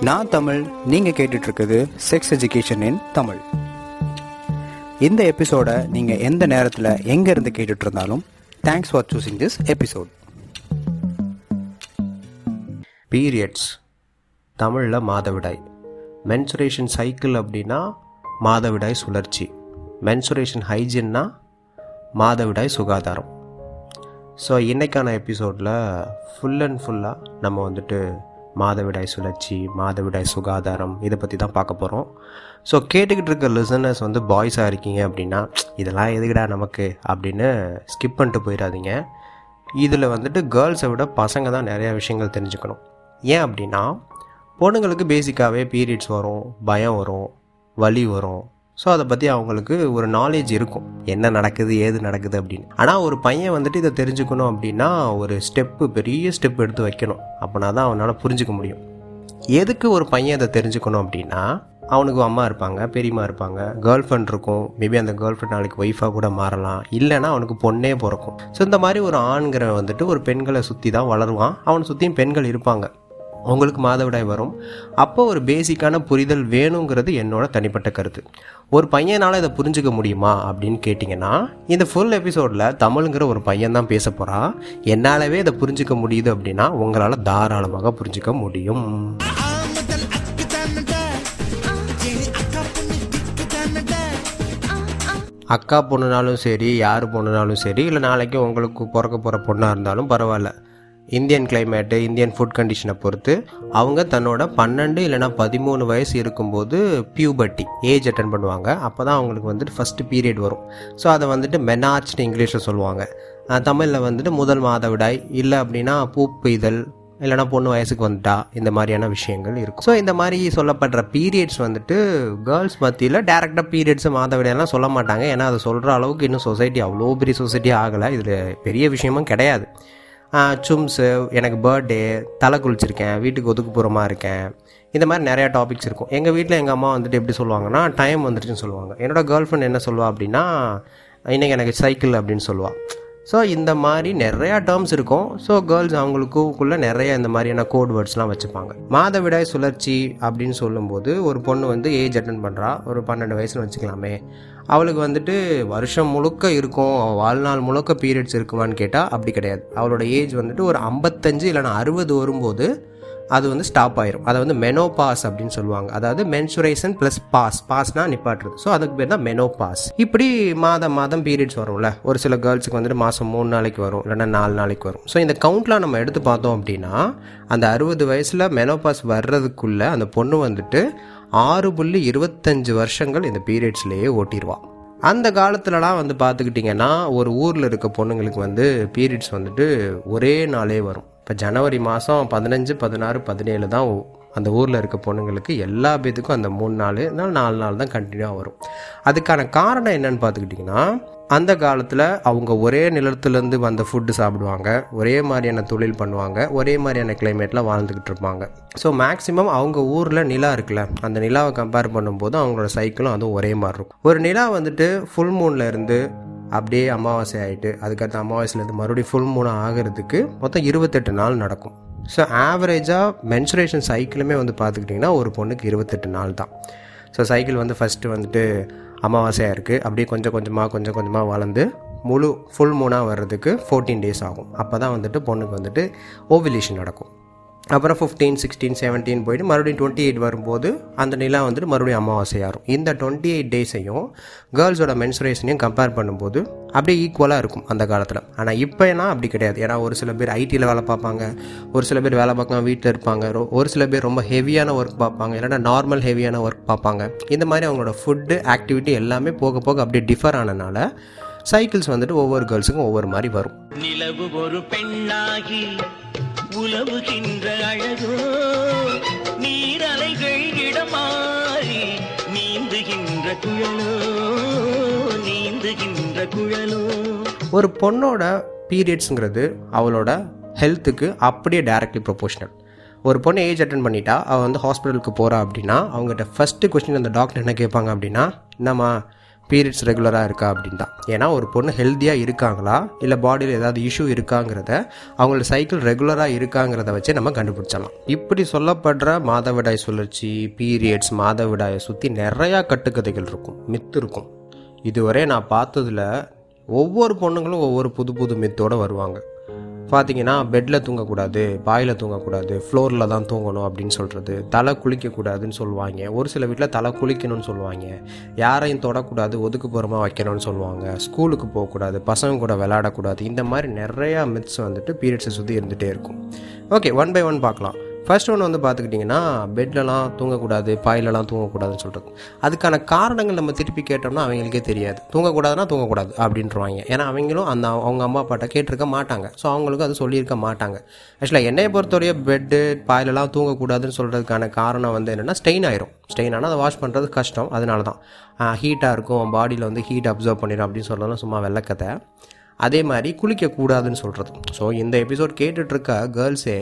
நான் தமிழ் நீங்கள் கேட்டுட்ருக்குது செக்ஸ் எஜுகேஷன் இன் தமிழ். இந்த எபிசோடை நீங்கள் எந்த நேரத்தில் எங்கேருந்து கேட்டுட்டு இருந்தாலும் thanks for choosing this episode periods தமிழில் மாதவிடாய். மென்சுரேஷன் சைக்கிள் அப்படின்னா மாதவிடாய் சுழற்சி. மென்சுரேஷன் ஹைஜின்னா மாதவிடாய் சுகாதாரம். ஸோ இன்றைக்கான எபிசோடில் ஃபுல் அண்ட் ஃபுல்லாக நம்ம வந்துட்டு மாதவிடாய் சுழற்சி மாதவிடாய் சுகாதாரம் இதை பற்றி தான் பார்க்க போகிறோம் ஸோ கேட்டுக்கிட்டு இருக்க லிசனர்ஸ் வந்து பாய்ஸாக இருக்கீங்க அப்படின்னா இதெல்லாம் எதுக்குடா நமக்கு? அப்படின்னு ஸ்கிப் பண்ணிட்டு போயிடாதீங்க. இதில் வந்துட்டு கேர்ள்ஸை விட பசங்க தான் நிறையா விஷயங்கள் தெரிஞ்சுக்கணும். ஏன் அப்படின்னா பொண்ணுங்களுக்கு பேசிக்காகவே பீரியட்ஸ் வரும் பயம் வரும் வலி வரும். ஸோ அதை பற்றி அவங்களுக்கு ஒரு நாலேஜ் இருக்கும். என்ன நடக்குது ஏது நடக்குது அப்படின்னு. ஆனால் ஒரு பையன் வந்துட்டு இதை தெரிஞ்சுக்கணும் அப்படின்னா ஒரு ஸ்டெப்பு பெரிய ஸ்டெப் எடுத்து வைக்கணும். அப்படின்னா தான் அவனால் புரிஞ்சுக்க முடியும். எதுக்கு ஒரு பையன் இதை தெரிஞ்சுக்கணும் அப்படின்னா அவனுக்கு அம்மா இருப்பாங்க பெரியம்மா இருப்பாங்க கேர்ள் ஃப்ரெண்ட் இருக்கும். மேபி அந்த கேர்ள் ஃப்ரெண்ட் நாளைக்கு ஒய்ஃபாக கூட மாறலாம். இல்லைன்னா அவனுக்கு பொண்ணே பிறக்கும். ஸோ இந்த மாதிரி ஒரு ஆண்கிற வந்துட்டு ஒரு பெண்களை சுற்றி தான் வளருவான். அவனை சுற்றியும் பெண்கள் இருப்பாங்க. உங்களுக்கு மாதவிடாய் வரும். அப்போ ஒரு பேசிக்கான புரிதல் வேணுங்கிறது என்னோட தனிப்பட்ட கருத்து. ஒரு பையனால் இதை புரிஞ்சுக்க முடியுமா அப்படின்னு கேட்டிங்கன்னா இந்த ஃபுல் எபிசோடில் தமிழுங்கிற ஒரு பையன் தான் பேச போகிறான் என்னாலவே இதை புரிஞ்சுக்க முடியுது அப்படின்னா உங்களால் தாராளமாக புரிஞ்சுக்க முடியும். அக்கா பொண்ணுனாலும் சரி யார் பொண்ணுனாலும் சரி இல்லை நாளைக்கு உங்களுக்கு பிறக்க போகிற பொண்ணாக இருந்தாலும் பரவாயில்ல. இந்தியன் கிளைமேட்டு இந்தியன் ஃபுட் கண்டிஷனை பொறுத்து அவங்க தன்னோட பன்னெண்டு இல்லைனா பதிமூணு வயசு இருக்கும்போது பியூபர்ட்டி ஏஜ் அட்டன் பண்ணுவாங்க. அப்போ தான் அவங்களுக்கு வந்துட்டு ஃபஸ்ட்டு பீரியட் வரும். ஸோ அதை வந்துட்டு மெனாச்னு இங்கிலீஷில் சொல்லுவாங்க. தமிழில் வந்துட்டு முதல் மாதவிடாய் இல்லை அப்படின்னா பூப்பெய்தல் இல்லைனா பொண்ணு வயசுக்கு வந்துட்டா இந்த மாதிரியான விஷயங்கள் இருக்கும். ஸோ இந்த மாதிரி சொல்லப்படுற பீரியட்ஸ் வந்துட்டு கேர்ள்ஸ் மத்தியில் டேரெக்டாக பீரியட்ஸ் மாதவிடையெல்லாம் சொல்ல மாட்டாங்க. ஏன்னா அதை சொல்கிற அளவுக்கு இன்னும் சொசைட்டி அவ்வளோ பெரிய சொசைட்டி ஆகலை. இதில் பெரிய விஷயமும் கிடையாது. சும்ஸு எனக்கு பர்த்டே தலை குளிச்சிருக்கேன் வீட்டுக்கு ஒதுக்குப்புறமாக இருக்கேன். இந்த மாதிரி நிறையா டாபிக்ஸ் இருக்கும். எங்கள் வீட்டில் எங்கள் அம்மா வந்துட்டு எப்படி சொல்லுவாங்கன்னா டைம் வந்துருச்சுன்னு சொல்லுவாங்க. என்னோடய கேர்ள் ஃப்ரெண்ட் என்ன சொல்லுவா அப்படின்னா இன்றைக்கி எனக்கு சைக்கிள் அப்படின்னு சொல்லுவாள் ஸோ இந்த மாதிரி நிறையா டேர்ம்ஸ் இருக்கும். ஸோ கேர்ள்ஸ் அவங்களுக்குள்ளே நிறைய இந்த மாதிரியான கோட் வேர்ட்ஸ்லாம் வச்சுப்பாங்க. மாதவிடாய் சுழற்சி அப்படின்னு சொல்லும்போது ஒரு பொண்ணு வந்து ஏஜ் அட்டன் பண்ணுறா ஒரு பன்னெண்டு வயசுன்னு வச்சுக்கலாமே. அவளுக்கு வந்துட்டு வருஷம் முழுக்க இருக்கும் வாழ்நாள் முழுக்க பீரியட்ஸ் இருக்குமான்னு கேட்டால் அப்படி கிடையாது. அவளோட ஏஜ் வந்துட்டு ஒரு ஐம்பத்தஞ்சு இல்லைனா அறுபது வரும்போது அது வந்து ஸ்டாப் ஆயிரும். அதை வந்து மெனோ பாஸ் அப்படின்னு சொல்லுவாங்க. அதாவது மென்சுரேஷன் ப்ளஸ் பாஸ் பாஸ்னா நிப்பாட்டுறது. ஸோ அதுக்கு பேர் தான் மெனோ பாஸ் இப்படி மாதம் மாதம் பீரியட்ஸ் வரும்ல. ஒரு சில கேர்ள்ஸுக்கு வந்துட்டு மாதம் மூணு நாளைக்கு வரும். இல்லைன்னா நாலு நாளைக்கு வரும். ஸோ இந்த கவுண்ட்லாம் நம்ம எடுத்து பார்த்தோம் அப்படின்னா அந்த அறுபது வயசில் மெனோபாஸ் வர்றதுக்குள்ளே அந்த பொண்ணு வந்துட்டு ஆறு புள்ளி இருபத்தஞ்சு வருஷங்கள் இந்த பீரியட்ஸ்லேயே ஓட்டிடுவான் அந்த காலத்துலலாம் வந்து பார்த்துக்கிட்டிங்கன்னா ஒரு ஊரில் இருக்க பொண்ணுங்களுக்கு வந்து பீரியட்ஸ் வந்துட்டு ஒரே நாளே வரும். இப்போ ஜனவரி மாதம் பதினஞ்சு பதினாறு பதினேழு தான் அந்த ஊரில் இருக்க பொண்ணுங்களுக்கு எல்லா பேத்துக்கும் அந்த மூணு நாள் நாலு நாள் தான் கண்டினியூவாக வரும். அதுக்கான காரணம் என்னன்னு பார்த்துக்கிட்டிங்கன்னா அந்த காலத்தில் அவங்க ஒரே நிலத்துலேருந்து வந்த ஃபுட்டு சாப்பிடுவாங்க ஒரே மாதிரியான தொழில் பண்ணுவாங்க ஒரே மாதிரியான கிளைமேட்டில் வாழ்ந்துக்கிட்டு இருப்பாங்க. ஸோ மேக்ஸிமம் அவங்க ஊரில் நிலா இருக்குல்ல அந்த நிலாவை கம்பேர் பண்ணும்போது அவங்களோட சைக்கிளும் அதுவும் ஒரே மாதிரி இருக்கும். ஒரு நிலா வந்துட்டு ஃபுல் மூனில் இருந்து அப்படியே அமாவாசை ஆகிட்டு அதுக்கடுத்து அமாவாசையிலேருந்து மறுபடியும் ஃபுல் மூணாக ஆகிறதுக்கு மொத்தம் இருபத்தெட்டு நாள் நடக்கும். ஸோ ஆவரேஜாக மென்சுரேஷன் சைக்கிளுமே வந்து பார்த்துக்கிட்டிங்கன்னா ஒரு பொண்ணுக்கு இருபத்தெட்டு நாள் தான். ஸோ சைக்கிள் வந்து ஃபஸ்ட்டு வந்துட்டு அமாவாசையாக இருக்குது அப்படியே கொஞ்சம் கொஞ்சமாக கொஞ்சம் கொஞ்சமாக வளர்ந்து முழு ஃபுல் மூணாக வர்றதுக்கு ஃபோர்டீன் டேஸ் ஆகும். அப்போ தான் வந்துட்டு பொண்ணுக்கு வந்துட்டு ஓவிலேஷன் நடக்கும். அப்புறம் ஃபிஃப்டீன் சிக்ஸ்டீன் செவன்டீன் போயிட்டு மறுபடியும் டுவெண்ட்டி எயிட் வரும்போது அந்த நிலா வந்துட்டு மறுபடியும் அமாவாசையாகும் இந்த டுவெண்ட்டி எயிட் டேஸையும் கேர்ள்ஸோட மென்சுரேஷனையும் கம்பேர் பண்ணும்போது அப்படியே ஈக்குவலாக இருக்கும் அந்த காலத்தில். ஆனால் இப்போனா அப்படி கிடையாது. ஏன்னா ஒரு சில பேர் ஐடியில் வேலை பார்ப்பாங்க. ஒரு சில பேர் வேலை பார்க்காம வீட்டில் இருப்பாங்க. ஒரு சில பேர் ரொம்ப ஹெவியான ஒர்க் பார்ப்பாங்க. இல்லைனா நார்மல் ஹெவியான ஒர்க் பார்ப்பாங்க. இந்த மாதிரி அவங்களோட ஃபுட்டு ஆக்டிவிட்டி எல்லாமே போக போக அப்படியே டிஃபர் ஆனனால சைக்கிள்ஸ் வந்துட்டு ஒவ்வொரு கேர்ள்ஸுக்கும் ஒவ்வொரு மாதிரி வரும். நிலவு ஒரு பெண்ணாகி உலவுகின்ற அழகோ நீரலைகள் இடமாறி நீந்துகின்ற குழலோ நீந்துகின்ற குழலோ. ஒரு பொண்ணோட பீரியட்ஸுங்கிறது அவளோட ஹெல்த்துக்கு அப்படியே டைரக்ட்லி ப்ரொபோஷனல் ஒரு பொண்ணு ஏஜ் அட்டன் பண்ணிட்டா அவள் வந்து ஹாஸ்பிட்டலுக்கு போகிறா அப்படின்னா அவங்ககிட்ட ஃபஸ்ட்டு கொஸ்டின் அந்த டாக்டர் என்ன கேட்பாங்க அப்படின்னா என்னம்மா பீரியட்ஸ் ரெகுலராக இருக்கா அப்படின்னு தான் ஏன்னா ஒரு பொண்ணு ஹெல்த்தியாக இருக்காங்களா? இல்லை பாடியில் ஏதாவது இஷ்யூ இருக்காங்கிறத அவங்களோட சைக்கிள் ரெகுலராக இருக்காங்கிறத வச்சு நம்ம கண்டுபிடிச்சிடலாம். இப்படி சொல்லப்படுற மாதவிடாய் சுழற்சி பீரியட்ஸ் மாதவிடாயை சுற்றி நிறையா கட்டுக்கதைகள் இருக்கும் மித்து இருக்கும். இதுவரை நான் பார்த்ததில் ஒவ்வொரு பொண்ணுங்களும் ஒவ்வொரு புது புது மித்தோடு வருவாங்க. பார்த்தீங்கன்னா பெட்டில் தூங்கக்கூடாது பாயில் தூங்கக்கூடாது ஃப்ளோரில் தான் தூங்கணும் அப்படின்னு சொல்கிறது தலை குளிக்கக்கூடாதுன்னு சொல்லுவாங்க. ஒரு சில வீட்டில் தலை குளிக்கணும்னு சொல்லுவாங்க. யாரையும் தொடக்கூடாது ஒதுக்குப்புறமா வைக்கணும்னு சொல்லுவாங்க. ஸ்கூலுக்கு போகக்கூடாது பசங்க கூட விளையாடக்கூடாது. இந்த மாதிரி நிறையா மித்ஸ் வந்துட்டு பீரியட்ஸை சுற்றி இருந்துகிட்டே இருக்கும். ஓகே ஒன் பை ஒன் பார்க்கலாம். ஃபர்ஸ்ட் ஒன்று வந்து பார்த்துக்கிட்டிங்கன்னா பெட்லலாம் தூங்கக்கூடாது பாயிலலாம் தூங்கக்கூடாதுன்னு சொல்கிறது அதுக்கான காரணங்கள் நம்ம திருப்பி கேட்டோம்னா அவங்களுக்கே தெரியாது. தூங்கக்கூடாதுன்னா தூங்கக்கூடாது அப்படின்றவாங்க. ஏன்னா அவங்களும் அந்த அவங்க அம்மா அப்பாட்ட கேட்டிருக்க மாட்டாங்க. ஸோ அவங்களுக்கும் அது சொல்லியிருக்க மாட்டாங்க. ஆக்சுவலாக என்னையை பொறுத்தவரைய பெட்டு பாயிலெலாம் தூங்கக்கூடாதுன்னு சொல்கிறதுக்கான காரணம் வந்து என்னென்னா ஸ்டெயின் ஆயிரும். ஸ்டெயின் ஆனால் அதை வாஷ் பண்ணுறது கஷ்டம். அதனால தான் ஹீட்டாக இருக்கும். பாடியில் வந்து ஹீட் அப்சர்வ் பண்ணிடும் அப்படின்னு சொல்கிறதும் சும்மா வெள்ளக்கத்தை அதே மாதிரி குளிக்கக்கூடாதுன்னு சொல்கிறது ஸோ இந்த எபிசோட் கேட்டுட்ருக்க கேர்ள்ஸே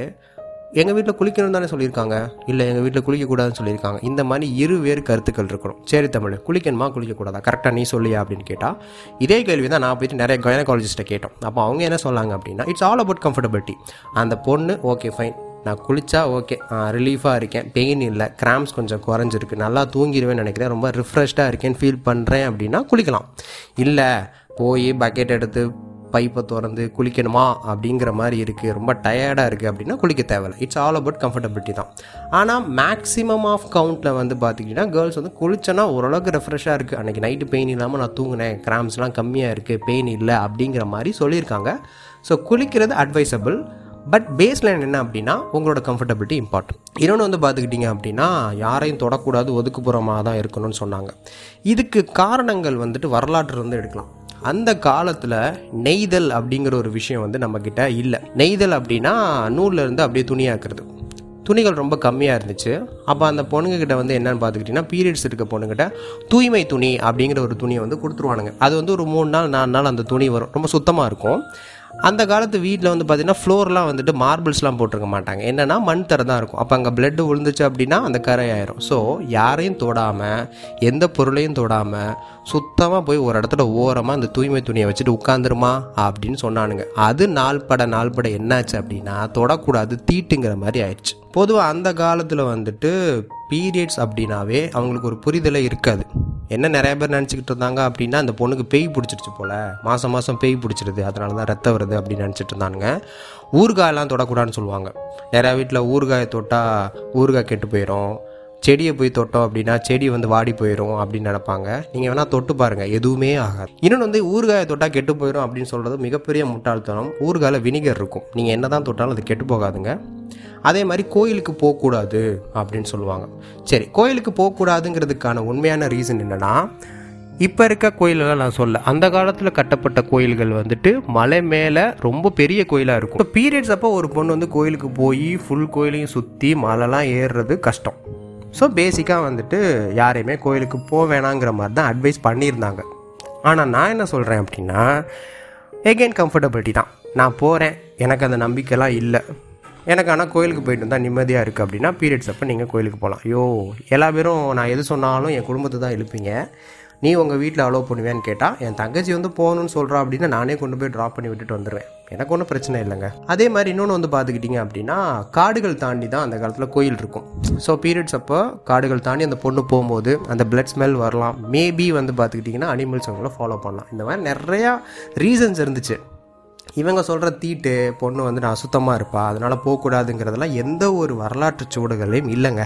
எங்கள் வீட்டில் குளிக்கணும் தானே சொல்லியிருக்காங்க? இல்லை எங்கள் வீட்டில் குளிக்கக்கூடாதுன்னு சொல்லியிருக்காங்க. இந்த மாதிரி இரு வேறு கருத்துக்கள் இருக்கணும். சரி தமிழ் குளிக்கணுமா குளிக்கக்கூடாதா? கரெக்டாக நீ சொல்லியா அப்படின்னு கேட்டால் இதே கேள்வி தான் நான் போயிட்டு நிறைய கைனகாலஜிஸ்ட்டை கேட்டோம். அப்போ அவங்க என்ன சொன்னாங்க அப்படின்னா இட்ஸ் ஆல் அபவுட் கம்ஃபர்டபிலிட்டி அந்த பொண்ணு ஓகே ஃபைன் நான் குளித்தா ஓகே ரிலீஃபாக இருக்கேன். பெயின் இல்லை. கிராம்ஸ் கொஞ்சம் குறைஞ்சிருக்கு. நல்லா தூங்கிடுவேன்னு நினைக்கிறேன். ரொம்ப ரிஃப்ரெஷ்டாக இருக்கேன்னு ஃபீல் பண்ணுறேன் அப்படின்னா குளிக்கலாம். இல்லை போய் பக்கெட் எடுத்து பைப்பை திறந்து குளிக்கணுமா அப்படிங்கிற மாதிரி இருக்குது ரொம்ப டயர்டாக இருக்குது அப்படின்னா குளிக்க தேவையில்லை. இட்ஸ் ஆல் அபவுட் கம்ஃபர்டபிலிட்டி தான். ஆனால் மேக்ஸிமம் ஆஃப் கவுண்ட்டில் வந்து பார்த்திங்கன்னா கேர்ள்ஸ் வந்து குளிச்சோன்னா ஓரளவுக்கு ரெஃப்ரெஷ்ஷாக இருக்குது அன்றைக்கி நைட்டு பெயின் இல்லாமல் நான் தூங்கினேன். கிராம்ஸ்லாம் கம்மியாக இருக்குது பெயின் இல்லை அப்படிங்கிற மாதிரி சொல்லியிருக்காங்க. ஸோ குளிக்கிறது அட்வைசபிள் பட் பேஸ் லைன் என்ன அப்படின்னா உங்களோட கம்ஃபர்டபிலிட்டி இம்பார்ட்டன்ட் இன்னொன்று வந்து பார்த்துக்கிட்டிங்க அப்படின்னா யாரையும் தொடக்கூடாது ஒதுக்குப்புறமாக தான் இருக்கணும்னு சொன்னாங்க. இதுக்கு காரணங்கள் வந்துட்டு வரலாற்று வந்து எடுக்கலாம். அந்த காலத்தில் நெய்தல் அப்படிங்கிற ஒரு விஷயம் வந்து நம்மக்கிட்ட இல்லை. நெய்தல் அப்படின்னா நூலில் இருந்து அப்படியே துணியாக்குறது. துணிகள் ரொம்ப கம்மியாக இருந்துச்சு. அப்போ அந்த பொண்ணுங்கிட்ட வந்து என்னன்னு பார்த்துக்கிட்டிங்கன்னா பீரியட்ஸ் இருக்க பொண்ணுங்கிட்ட தூய்மை துணி அப்படிங்கிற ஒரு துணியை வந்து கொடுத்துருவானுங்க. அது வந்து ஒரு மூணு நாள் நாலு நாள் அந்த துணி வரும். ரொம்ப சுத்தமாக இருக்கும். அந்த காலத்து வீட்டில் வந்து பார்த்திங்கன்னா ஃப்ளோர்லாம் வந்துட்டு மார்பிள்ஸ்லாம் போட்டிருக்க மாட்டாங்க. என்னென்னா மண் தர தான் இருக்கும். அப்போ அங்கே பிளட்டு விழுந்துச்சு அப்படின்னா அந்த கரை ஆயிரும். ஸோ யாரையும் தொடாமல் எந்த பொருளையும் தொடாமல் சுத்தமாக போய் ஒரு இடத்துல ஓரமாக அந்த தூய்மை துணியை வச்சுட்டு உட்காந்துருமா அப்படின்னு சொன்னானுங்க. அது நாள்பட நாள்பட என்னாச்சு அப்படின்னா தொடக்கூடாது தீட்டுங்கிற மாதிரி ஆயிடுச்சு. பொதுவாக அந்த காலத்தில் வந்துட்டு பீரியட்ஸ் அப்படின்னாவே அவங்களுக்கு ஒரு புரிதலே இருக்காது. என்ன நிறைய பேர் நினச்சிக்கிட்டு இருந்தாங்க அப்படின்னா அந்த பொண்ணுக்கு பேய் பிடிச்சிருச்சு போல். மாதம் மாதம் பேய் பிடிச்சிருது அதனால தான் ரத்தம் வருது அப்படின்னு நினச்சிட்டு இருந்தானுங்க. ஊறுகாயெல்லாம் தொடக்கூடாதுன்னு சொல்லுவாங்க. நிறையா வீட்டில் ஊறுகாயை தொட்டால் ஊறுகாய் கெட்டு போயிடும் செடியை போய் தொட்டோம் அப்படின்னா செடி வந்து வாடி போயிடும் அப்படின்னு நினைப்பாங்க. நீங்கள் வேணால் தொட்டு பாருங்கள் எதுவுமே ஆகாது. இன்னொன்று வந்து ஊறுகாயை தொட்டால் கெட்டு போயிடும் அப்படின்னு சொல்கிறது மிகப்பெரிய முட்டாள்தனம். ஊறுகாயில் வினிகர் இருக்கும். நீங்கள் என்ன தான் தொட்டாலும் அது கெட்டு போகாதுங்க. அதே மாதிரி கோயிலுக்கு போகக்கூடாது அப்படின்னு சொல்லுவாங்க. சரி கோயிலுக்கு போகக்கூடாதுங்கிறதுக்கான உண்மையான ரீசன் என்னென்னா இப்போ இருக்க கோயிலெல்லாம் நான் சொல்ல அந்த காலத்தில் கட்டப்பட்ட கோயில்கள் வந்துட்டு மலை மேலே ரொம்ப பெரிய கோயிலாக இருக்கும். இப்போ பீரியட்ஸ் அப்போ ஒரு பொண்ணு வந்து கோயிலுக்கு போய் ஃபுல் கோயிலையும் சுற்றி மலைலாம் ஏறுறது கஷ்டம். ஸோ பேசிக்காக வந்துட்டு யாரையுமே கோயிலுக்கு போக வேணாங்கிற மாதிரி தான் அட்வைஸ் பண்ணியிருந்தாங்க. ஆனால் நான் என்ன சொல்கிறேன் அப்படின்னா எகெயின் கம்ஃபர்டபிலிட்டி தான். நான் போகிறேன் எனக்கு அந்த நம்பிக்கைலாம் இல்லை. எனக்கு ஆனால் கோயிலுக்கு போயிட்டு வந்தால் நிம்மதியாக இருக்குது அப்படின்னா பீரியட்ஸ் அப்போ நீங்கள் கோயிலுக்கு போகலாம் ஐயோ எல்லா பேரும் நான் எது சொன்னாலும் என் குடும்பத்தை தான் எழுப்பீங்க. நீ உங்கள் வீட்டில் அலோவ் பண்ணுவேன்னு கேட்டால் என் தங்கச்சி வந்து போகணும்னு சொல்கிறா அப்படின்னா நானே கொண்டு போய் ட்ராப் பண்ணி விட்டுட்டு வந்துடுவேன் எனக்கு ஒன்றும் பிரச்சனை இல்லைங்க. அதே மாதிரி இன்னொன்று வந்து பார்த்துக்கிட்டிங்க அப்படின்னா காடுகள் தாண்டி தான் அந்த காலத்தில் கோயில் இருக்கும். ஸோ பீரியட்ஸ் அப்போ காடுகள் தாண்டி அந்த பொண்ணு போகும்போது அந்த பிளட் ஸ்மெல் வரலாம். மேபி வந்து பார்த்துக்கிட்டிங்கன்னா அனிமல்ஸ் அவங்கள ஃபாலோ பண்ணலாம். இந்த மாதிரி நிறையா ரீசன்ஸ் இருந்துச்சு. இவங்க சொல்கிற தீட்டு பொண்ணு வந்து நான் அசுத்தமாக இருப்பா அதனால் போகக்கூடாதுங்கிறதெல்லாம் எந்த ஒரு வரலாற்று சுவடுகளையும் இல்லைங்க.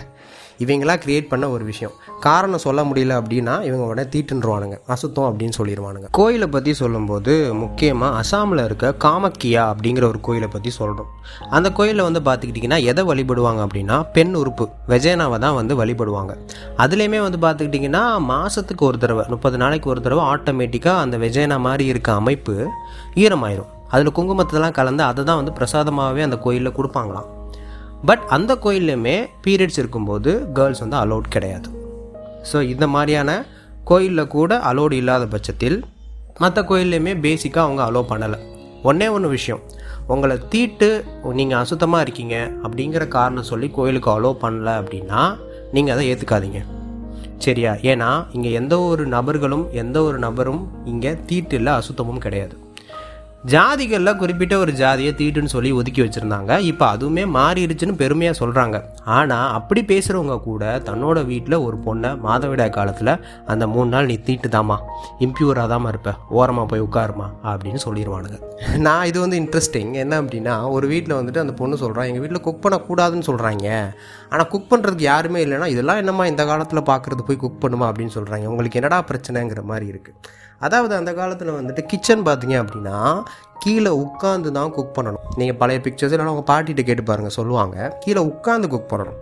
இவங்களாம் கிரியேட் பண்ண ஒரு விஷயம். காரணம் சொல்ல முடியல அப்படின்னா இவங்க உடனே தீட்டுன்றுவானுங்க. அசுத்தம் அப்படின்னு சொல்லிடுவானுங்க கோயிலை பற்றி சொல்லும்போது முக்கியமாக அசாமில் இருக்க காமக்கியா அப்படிங்கிற ஒரு கோயிலை பற்றி சொல்கிறோம் அந்த கோயிலில் வந்து பார்த்துக்கிட்டிங்கன்னா எதை வழிபடுவாங்க அப்படின்னா பெண் உறுப்பு வெஜேனாவை தான் வந்து வழிபடுவாங்க. அதுலேயுமே வந்து பார்த்துக்கிட்டிங்கன்னா மாதத்துக்கு ஒரு தடவை முப்பது நாளைக்கு ஒரு தடவை ஆட்டோமேட்டிக்காக அந்த வெஜேனா மாதிரி இருக்க அமைப்பு ஈரமாயிரும். அதில் குங்குமத்தெல்லாம் கலந்து அதை தான் வந்து பிரசாதமாகவே அந்த கோயிலில் கொடுப்பாங்களாம். பட் அந்த கோயில்லையுமே பீரியட்ஸ் இருக்கும்போது கேர்ள்ஸ் வந்து அலோட் கிடையாது. ஸோ இந்த மாதிரியான கோயிலில் கூட அலோடு இல்லாத பட்சத்தில் மற்ற கோயில்லையுமே பேசிக்காக அவங்க அலோவ் பண்ணலை. ஒன்றே ஒன்று விஷயம். உங்களை தீட்டு நீங்கள் அசுத்தமாக இருக்கீங்க அப்படிங்கிற காரணம் சொல்லி கோயிலுக்கு அலோவ் பண்ணல அப்படின்னா நீங்கள் அதை ஏற்றுக்காதீங்க சரியா? ஏன்னா இங்கே எந்த ஒரு நபர்களும் எந்த ஒரு நபரும் இங்கே தீட்டு இல்லை அசுத்தமும் கிடையாது. ஜாதிகளில் குறிப்பிட்ட ஒரு ஜாதியை தீட்டுன்னு சொல்லி ஒதுக்கி வச்சுருந்தாங்க. இப்போ அதுவுமே மாறிடுச்சுன்னு பெருமையாக சொல்கிறாங்க ஆனால் அப்படி பேசுகிறவங்க கூட தன்னோட வீட்டில் ஒரு பொண்ணை மாதவிடாய் காலத்தில் அந்த மூணு நாள் நீ தீட்டு தாமா இம்ப்யூராக தாம்மா இருப்ப ஓரமாக போய் உட்காருமா அப்படின்னு சொல்லிடுவானுங்க நான் இது வந்து இன்ட்ரெஸ்டிங் என்ன அப்படின்னா ஒரு வீட்டில் வந்துட்டு அந்த பொண்ணு சொல்கிறான் எங்கள் வீட்டில் குக் பண்ணக்கூடாதுன்னு சொல்கிறாங்க ஆனால் குக் பண்ணுறதுக்கு யாருமே இல்லைன்னா இதெல்லாம் என்னம்மா இந்த காலத்தில் பார்க்குறது போய் குக் பண்ணுமா? அப்படின்னு சொல்கிறாங்க உங்களுக்கு என்னடா பிரச்சனைங்கிற மாதிரி இருக்குது அதாவது அந்த காலத்தில் வந்துட்டு கிச்சன் பார்த்தீங்க அப்படின்னா கீழே உட்காந்து தான் குக் பண்ணணும். நீங்கள் பழைய பிக்சர்ஸ் இல்லைனா உங்கள் பாட்டிகிட்ட கேட்டு பாருங்கள் சொல்லுவாங்க. கீழே உட்காந்து குக் பண்ணணும்.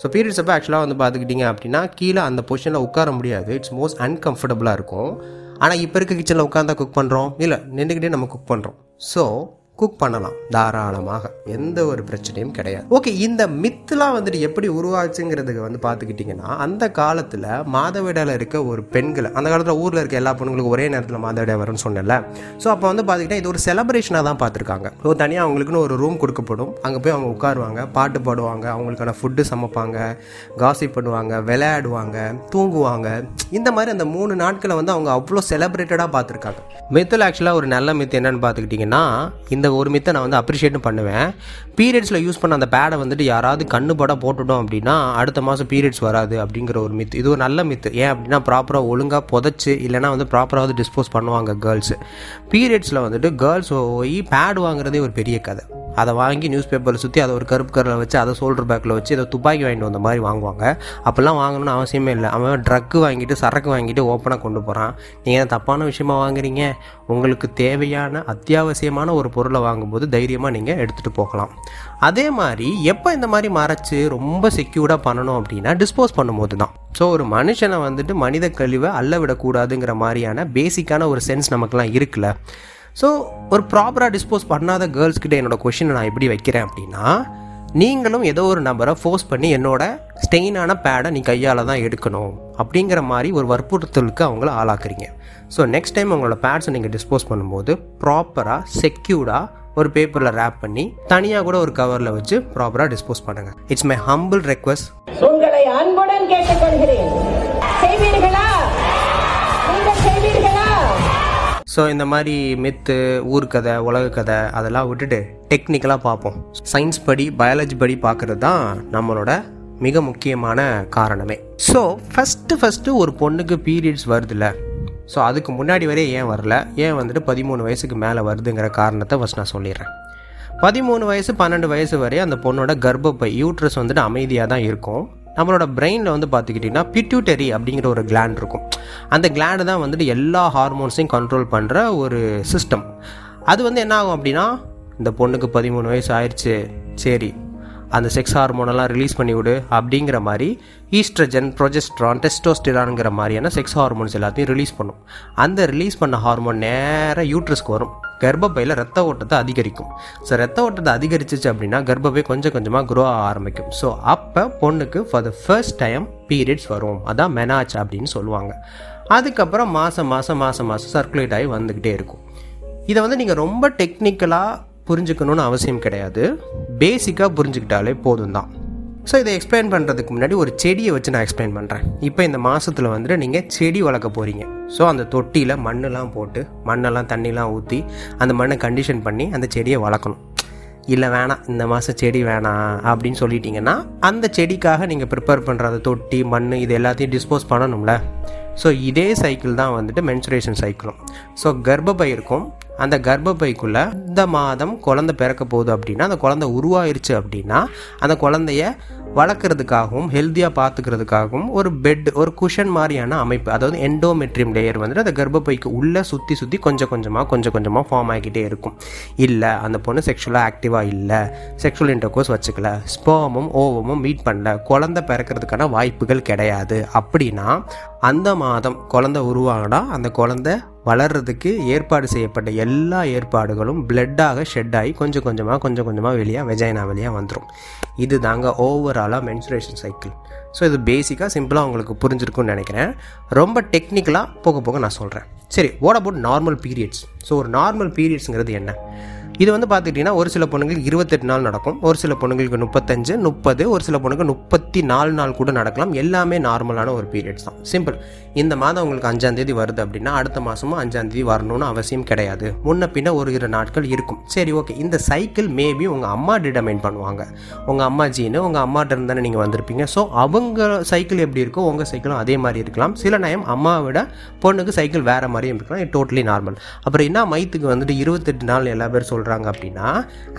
ஸோ பீரியட்ஸ் அப்போ ஆக்சுவலாக வந்து பார்த்துக்கிட்டிங்க அப்படின்னா கீழே அந்த பொசிஷனில் உட்கார முடியாது. இட்ஸ் மோஸ்ட் அன்கம்ஃபர்டபுளாக இருக்கும். ஆனால் இப்போ இருக்க கிச்சனில் உட்காந்தா குக் பண்ணுறோம் இல்லை நின்றுக்கிட்டே நம்ம குக் பண்ணுறோம் ஸோ குக் பண்ணலாம் தாராளமாக. எந்த ஒரு பிரச்சனையும் கிடையாது. ஓகே இந்த மித்துலாம் வந்துட்டு எப்படி உருவாச்சுங்கிறதுக்கு வந்து பார்த்துக்கிட்டிங்கன்னா அந்த காலத்தில் மாதவிடாவில் இருக்க ஒரு பெண்களை அந்த காலத்தில் ஊரில் இருக்க எல்லா பொண்ணுங்களுக்கும் ஒரே நேரத்தில் மாதவிடாய் வரும்னு சொன்னேன்ல. ஸோ அப்போ வந்து பார்த்துக்கிட்டா இது ஒரு செலப்ரேஷனாக தான் பார்த்துருக்காங்க. ஸோ தனியாக அவங்களுக்குன்னு ஒரு ரூம் கொடுக்கப்படும். அங்கே போய் அவங்க உட்காருவாங்க பாட்டு பாடுவாங்க அவங்களுக்கான ஃபுட்டு சமைப்பாங்க காசி பண்ணுவாங்க விளையாடுவாங்க தூங்குவாங்க. இந்த மாதிரி அந்த மூணு நாட்களை வந்து அவங்க அவ்வளோ செலப்ரேட்டடாக பார்த்துருக்காங்க. மித்தில் ஆக்சுவலாக ஒரு நல்ல மித்து என்னன்னு பார்த்துக்கிட்டிங்கன்னா இந்த இந்த ஒரு மித்தை நான் வந்து அப்ரிஷியேட்டும் பண்ணுவேன் பீரியட்ஸில் யூஸ் பண்ண அந்த பேடை வந்துட்டு யாராவது கண்ணு பட போட்டுட்டோம் அப்படின்னா அடுத்த மாதம் பீரியட்ஸ் வராது அப்படிங்கிற ஒரு மித்து இது ஒரு நல்ல மித்து ஏன் அப்படின்னா ப்ராப்பராக ஒழுங்காக புதைச்சி இல்லைனா வந்து ப்ராப்பராக வந்து டிஸ்போஸ் பண்ணுவாங்க கேர்ள்ஸு பீரியட்ஸில் வந்துட்டு கேர்ள்ஸ் போய் பேட் வாங்குறதே ஒரு பெரிய கதை அதை வாங்கி நியூஸ் பேப்பரில் சுற்றி அதை ஒரு கருப்பு கரில் வச்சு அதை சோல்டர் பேக்கில் வச்சு இதை துப்பாக்கி வாங்கிட்டு வந்த மாதிரி வாங்குவாங்க. அப்போல்லாம் வாங்கணும்னு அவசியமே இல்லை. அவன் ட்ரக்கு வாங்கிட்டு சரக்கு வாங்கிட்டு ஓப்பனாக கொண்டு போகிறான் நீங்கள் தப்பான விஷயமா வாங்குறீங்க? உங்களுக்கு தேவையான அத்தியாவசியமான ஒரு பொருளை வாங்கும்போது தைரியமாக நீங்கள் எடுத்துகிட்டு போகலாம். அதே மாதிரி எப்போ இந்த மாதிரி மறைச்சு ரொம்ப செக்யூர்டாக பண்ணணும் அப்படின்னா டிஸ்போஸ் பண்ணும்போது தான். ஸோ ஒரு மனுஷனை வந்துட்டு மனித கழிவை அள்ள விடக்கூடாதுங்கிற மாதிரியான பேசிக்கான ஒரு சென்ஸ் நமக்குலாம் இருக்குல்ல. ஸோ ஒரு ப்ராப்பராக டிஸ்போஸ் பண்ணாத கேர்ள்ஸ் என்னோடய கொஷினை நான் எப்படி வைக்கிறேன் அப்படின்னா நீங்களும் ஏதோ ஒரு நபரை ஃபோர்ஸ் பண்ணி என்னோட ஸ்டெயினான பேடை நீ கையால் தான் எடுக்கணும் அப்படிங்கிற மாதிரி ஒரு வற்புறுத்தலுக்கு அவங்கள ஆளாக்குறீங்க. ஸோ நெக்ஸ்ட் டைம் உங்களோட பேட்ஸை நீங்கள் டிஸ்போஸ் பண்ணும்போது ப்ராப்பராக செக்யூர்டாக ஒரு பேப்பரில் ரேப் பண்ணி தனியாக கூட ஒரு கவரில் வச்சு ப்ராப்பராக டிஸ்போஸ் பண்ணுங்கள் இட்ஸ் மை ஹம்பிள் ரெக்வஸ்ட் உங்களை அன்புடன் கேட்டுக்கொள்கிறேன். செய்வீர்களா? ஸோ இந்த மாதிரி மித்து ஊர்க்கதை உலக கதை அதெல்லாம் விட்டுட்டு டெக்னிக்கலாக பார்ப்போம். சயின்ஸ் படி பயாலஜி படி பார்க்குறது தான் நம்மளோட மிக முக்கியமான காரணமே. ஸோ ஃபஸ்ட்டு ஃபஸ்ட்டு ஒரு பொண்ணுக்கு பீரியட்ஸ் வருதுல்ல. ஸோ அதுக்கு முன்னாடி வரையே ஏன் வரல? ஏன் வந்துட்டு பதிமூணு வயசுக்கு மேலே வருதுங்கிற காரணத்தை ஃபஸ்ட் நான் சொல்லிடுறேன். பதிமூணு வயசு பன்னெண்டு வயசு வரை அந்த பொண்ணோட கர்ப்பப்பை யூட்ரஸ் வந்துட்டு அமைதியாக தான் இருக்கும். நம்மளோட பிரெயினில் வந்து பார்த்துக்கிட்டிங்கன்னா பிட்யூட்டரி அப்படிங்கிற ஒரு கிளாண்ட் இருக்கும். அந்த கிளாண்டு தான் வந்துட்டு எல்லா ஹார்மோன்ஸையும் கண்ட்ரோல் பண்ணுற ஒரு சிஸ்டம் அது வந்து என்ன ஆகும் அப்படின்னா இந்த பொண்ணுக்கு பதிமூணு வயசு ஆயிடுச்சு சரி அந்த செக்ஸ் ஹார்மோனெல்லாம் ரிலீஸ் பண்ணி விடு அப்படிங்கிற மாதிரி ஈஸ்ட்ரஜன் ப்ரொஜெஸ்ட்ரான் டெஸ்டோஸ்டிரான்ங்கிற மாதிரியான செக்ஸ் ஹார்மோன்ஸ் எல்லாத்தையும் ரிலீஸ் பண்ணும். அந்த ரிலீஸ் பண்ண ஹார்மோன் நேராக யூட்ரஸ்க்கு வரும். கர்ப்பப்பையில் ரத்த ஓட்டத்தை அதிகரிக்கும். ஸோ ரத்த ஓட்டத்தை அதிகரிச்சிச்சு அப்படின்னா கர்ப்பப்பை கொஞ்சம் கொஞ்சமாக குரோ ஆக ஆரம்பிக்கும். ஸோ அப்போ பொண்ணுக்கு for the first time periods வரும். அதான் மெனாச் அப்படின்னு சொல்லுவாங்க. அதுக்கப்புறம் மாதம் மாதம் மாதம் மாதம் சர்க்குலேட் ஆகி வந்துக்கிட்டே இருக்கும். இதை வந்து நீங்கள் ரொம்ப டெக்னிக்கலாக புரிஞ்சுக்கணும்னு அவசியம் கிடையாது. பேசிக்காக புரிஞ்சுக்கிட்டாலே போதும் தான் ஸோ இதை எக்ஸ்பிளைன் பண்ணுறதுக்கு முன்னாடி ஒரு செடியை வச்சு நான் எக்ஸ்பிளைன் பண்ணுறேன் இப்போ இந்த மாதத்தில் வந்துட்டு நீங்கள் செடி வளர்க்க போகிறீங்க ஸோ அந்த தொட்டியில் மண்ணெல்லாம் போட்டு மண்ணெல்லாம் தண்ணிலாம் ஊற்றி அந்த மண்ணை கண்டிஷன் பண்ணி அந்த செடியை வளர்க்கணும். இல்லை வேணாம் இந்த மாதம் செடி வேணாம் அப்படின்னு சொல்லிட்டீங்கன்னா அந்த செடிக்காக நீங்கள் ப்ரிப்பேர் பண்ணுற அந்த தொட்டி மண் இது எல்லாத்தையும் டிஸ்போஸ் பண்ணணும்ல. ஸோ இதே சைக்கிள் தான் வந்துட்டு மென்சுரேஷன் சைக்கிளும் ஸோ கர்ப்பப்பை இருக்கும் அந்த கர்ப்பப்பைக்குள்ளே இந்த மாதம் குழந்தை பிறக்க போகுது அப்படின்னா அந்த குழந்தை உருவாயிருச்சு அப்படின்னா அந்த குழந்தைய வளர்க்குறதுக்காகவும் ஹெல்த்தியாக பார்த்துக்கிறதுக்காகவும் ஒரு பெட் ஒரு குஷன் மாதிரியான அமைப்பு அதாவது எண்டோமெட்ரியம் லேயர் வந்துட்டு அந்த கர்ப்பப்பைக்கு உள்ளே சுற்றி சுற்றி கொஞ்சம் கொஞ்சமாக கொஞ்சம் கொஞ்சமாக ஃபார்ம் ஆகிக்கிட்டே இருக்கும். இல்லை அந்த பொண்ணு செக்ஷுவலாக ஆக்டிவாக இல்லை செக்ஷுவல் இன்டர்கோர்ஸ் வச்சுக்கல ஸ்போமும் ஓவமும் மீட் பண்ணல குழந்தை பிறக்கிறதுக்கான வாய்ப்புகள் கிடையாது. அப்படின்னா அந்த மாதம் குழந்தை உருவாகினா அந்த குழந்தை வளர்றதுக்கு ஏற்பாடு செய்யப்பட்ட எல்லா ஏற்பாடுகளும் பிளட்டாக ஷெட் ஆகி கொஞ்சம் கொஞ்சமாக கொஞ்சம் கொஞ்சமாக வெளியாக வெஜைனா வெளியாக வந்துடும் இது தாங்க ஓவராலாக மென்சுரேஷன் சைக்கிள் ஸோ இது பேசிக்காக சிம்பிளாக உங்களுக்கு புரிஞ்சிருக்கும்னு நினைக்கிறேன். ரொம்ப டெக்னிக்கலாக போக போக நான் சொல்கிறேன் சரி what about normal periods so ஒரு நார்மல் பீரியட்ஸுங்கிறது என்ன? இது வந்து பார்த்துக்கிட்டிங்கன்னா ஒரு சில பொண்ணுங்களுக்கு இருபத்தெட்டு நாள் நடக்கும். ஒரு சில பொண்ணுங்களுக்கு முப்பத்தஞ்சு முப்பது ஒரு சில பொண்ணுக்கு முப்பத்தி நாலு நாள் கூட நடக்கலாம். எல்லாமே நார்மலான ஒரு பீரியட்ஸ் தான். சிம்பிள் இந்த மாதம் உங்களுக்கு அஞ்சாம் தேதி வருது அப்படின்னா அடுத்த மாதமும் அஞ்சாம் தேதி வரணும்னு அவசியம் கிடையாது. முன்ன பின்ன ஒரு இரு நாட்கள் இருக்கும். சரி ஓகே இந்த சைக்கிள் மேபி உங்கள் அம்மா டிடர்மைன் பண்ணுவாங்க. உங்கள் அம்மா ஜீனு உங்கள் அம்மாட்ட இருந்து தானே நீங்கள் வந்திருப்பீங்க. ஸோ அவங்க சைக்கிள் எப்படி இருக்கோ உங்கள் சைக்கிளும் அதே மாதிரி இருக்கலாம். சில நேரம் அம்மாவை விட பொண்ணுக்கு சைக்கிள் வேறு மாதிரியும் இருக்கலாம். டோட்டலி நார்மல் அப்புறம் என்ன மைத்துக்கு வந்துட்டு இருபத்தெட்டு நாள் எல்லா பேரும் சொல்கிறாங்க அப்படின்னா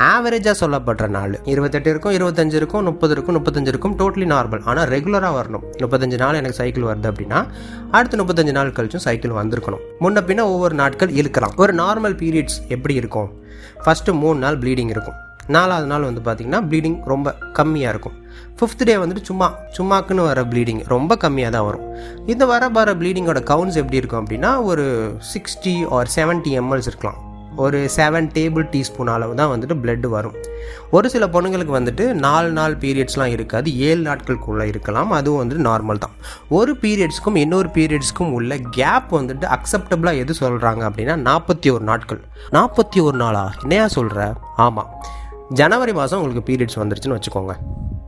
ஆவரேஜாக சொல்லப்படுற நாள். இருபத்தெட்டு இருக்கும் இருபத்தஞ்சு இருக்கும் முப்பது இருக்கும் முப்பத்தஞ்சு இருக்கும் டோட்டலி நார்மல் ஆனால் ரெகுலராக வரணும். முப்பத்தஞ்சு நாள் எனக்கு சைக்கிள் வருது அப்படின்னா அடுத்த முப்பத்தஞ்சு நாள் கழிச்சும் சைக்கிள் வந்திருக்கணும். முன்ன பின்ன ஒவ்வொரு நாட்கள் இழுக்கலாம். ஒரு நார்மல் பீரியட்ஸ் எப்படி இருக்கும்? ஃபஸ்ட்டு மூணு நாள் ப்ளீடிங் இருக்கும். நாலாவது நாள் வந்து பார்த்திங்கன்னா ப்ளீடிங் ரொம்ப கம்மியாக இருக்கும். ஃபிஃப்த் டே வந்துட்டு சும்மா சும்மாக்குன்னு வர ப்ளீடிங் ரொம்ப கம்மியாக தான் வரும். இந்த வர வர ப்ளீடிங்கோட கவுண்ட்ஸ் எப்படி இருக்கும் அப்படின்னா ஒரு சிக்ஸ்டி ஆர் செவன்ட்டி எம்எல்ஸ் இருக்கலாம். ஒரு செவன் டேபிள் டீஸ்பூன் அளவு தான் வந்துட்டு பிளட் வரும். ஒரு சில பொண்ணுங்களுக்கு வந்துட்டு நாலு நாள் பீரியட்ஸ்லாம் இருக்காது. ஏழு நாட்களுக்குள்ளே இருக்கலாம். அதுவும் வந்துட்டு நார்மல் தான். ஒரு பீரியட்ஸ்க்கும் இன்னொரு பீரியட்ஸ்க்கும் உள்ள கேப் வந்துட்டு அக்செப்டபுளாக எது சொல்கிறாங்க அப்படின்னா நாற்பத்தி ஒரு நாட்கள். நாற்பத்தி ஒரு நாளா? என்னையா சொல்கிற ஆமாம் ஜனவரி மாதம் உங்களுக்கு பீரியட்ஸ் வந்துருச்சுன்னு வச்சுக்கோங்க.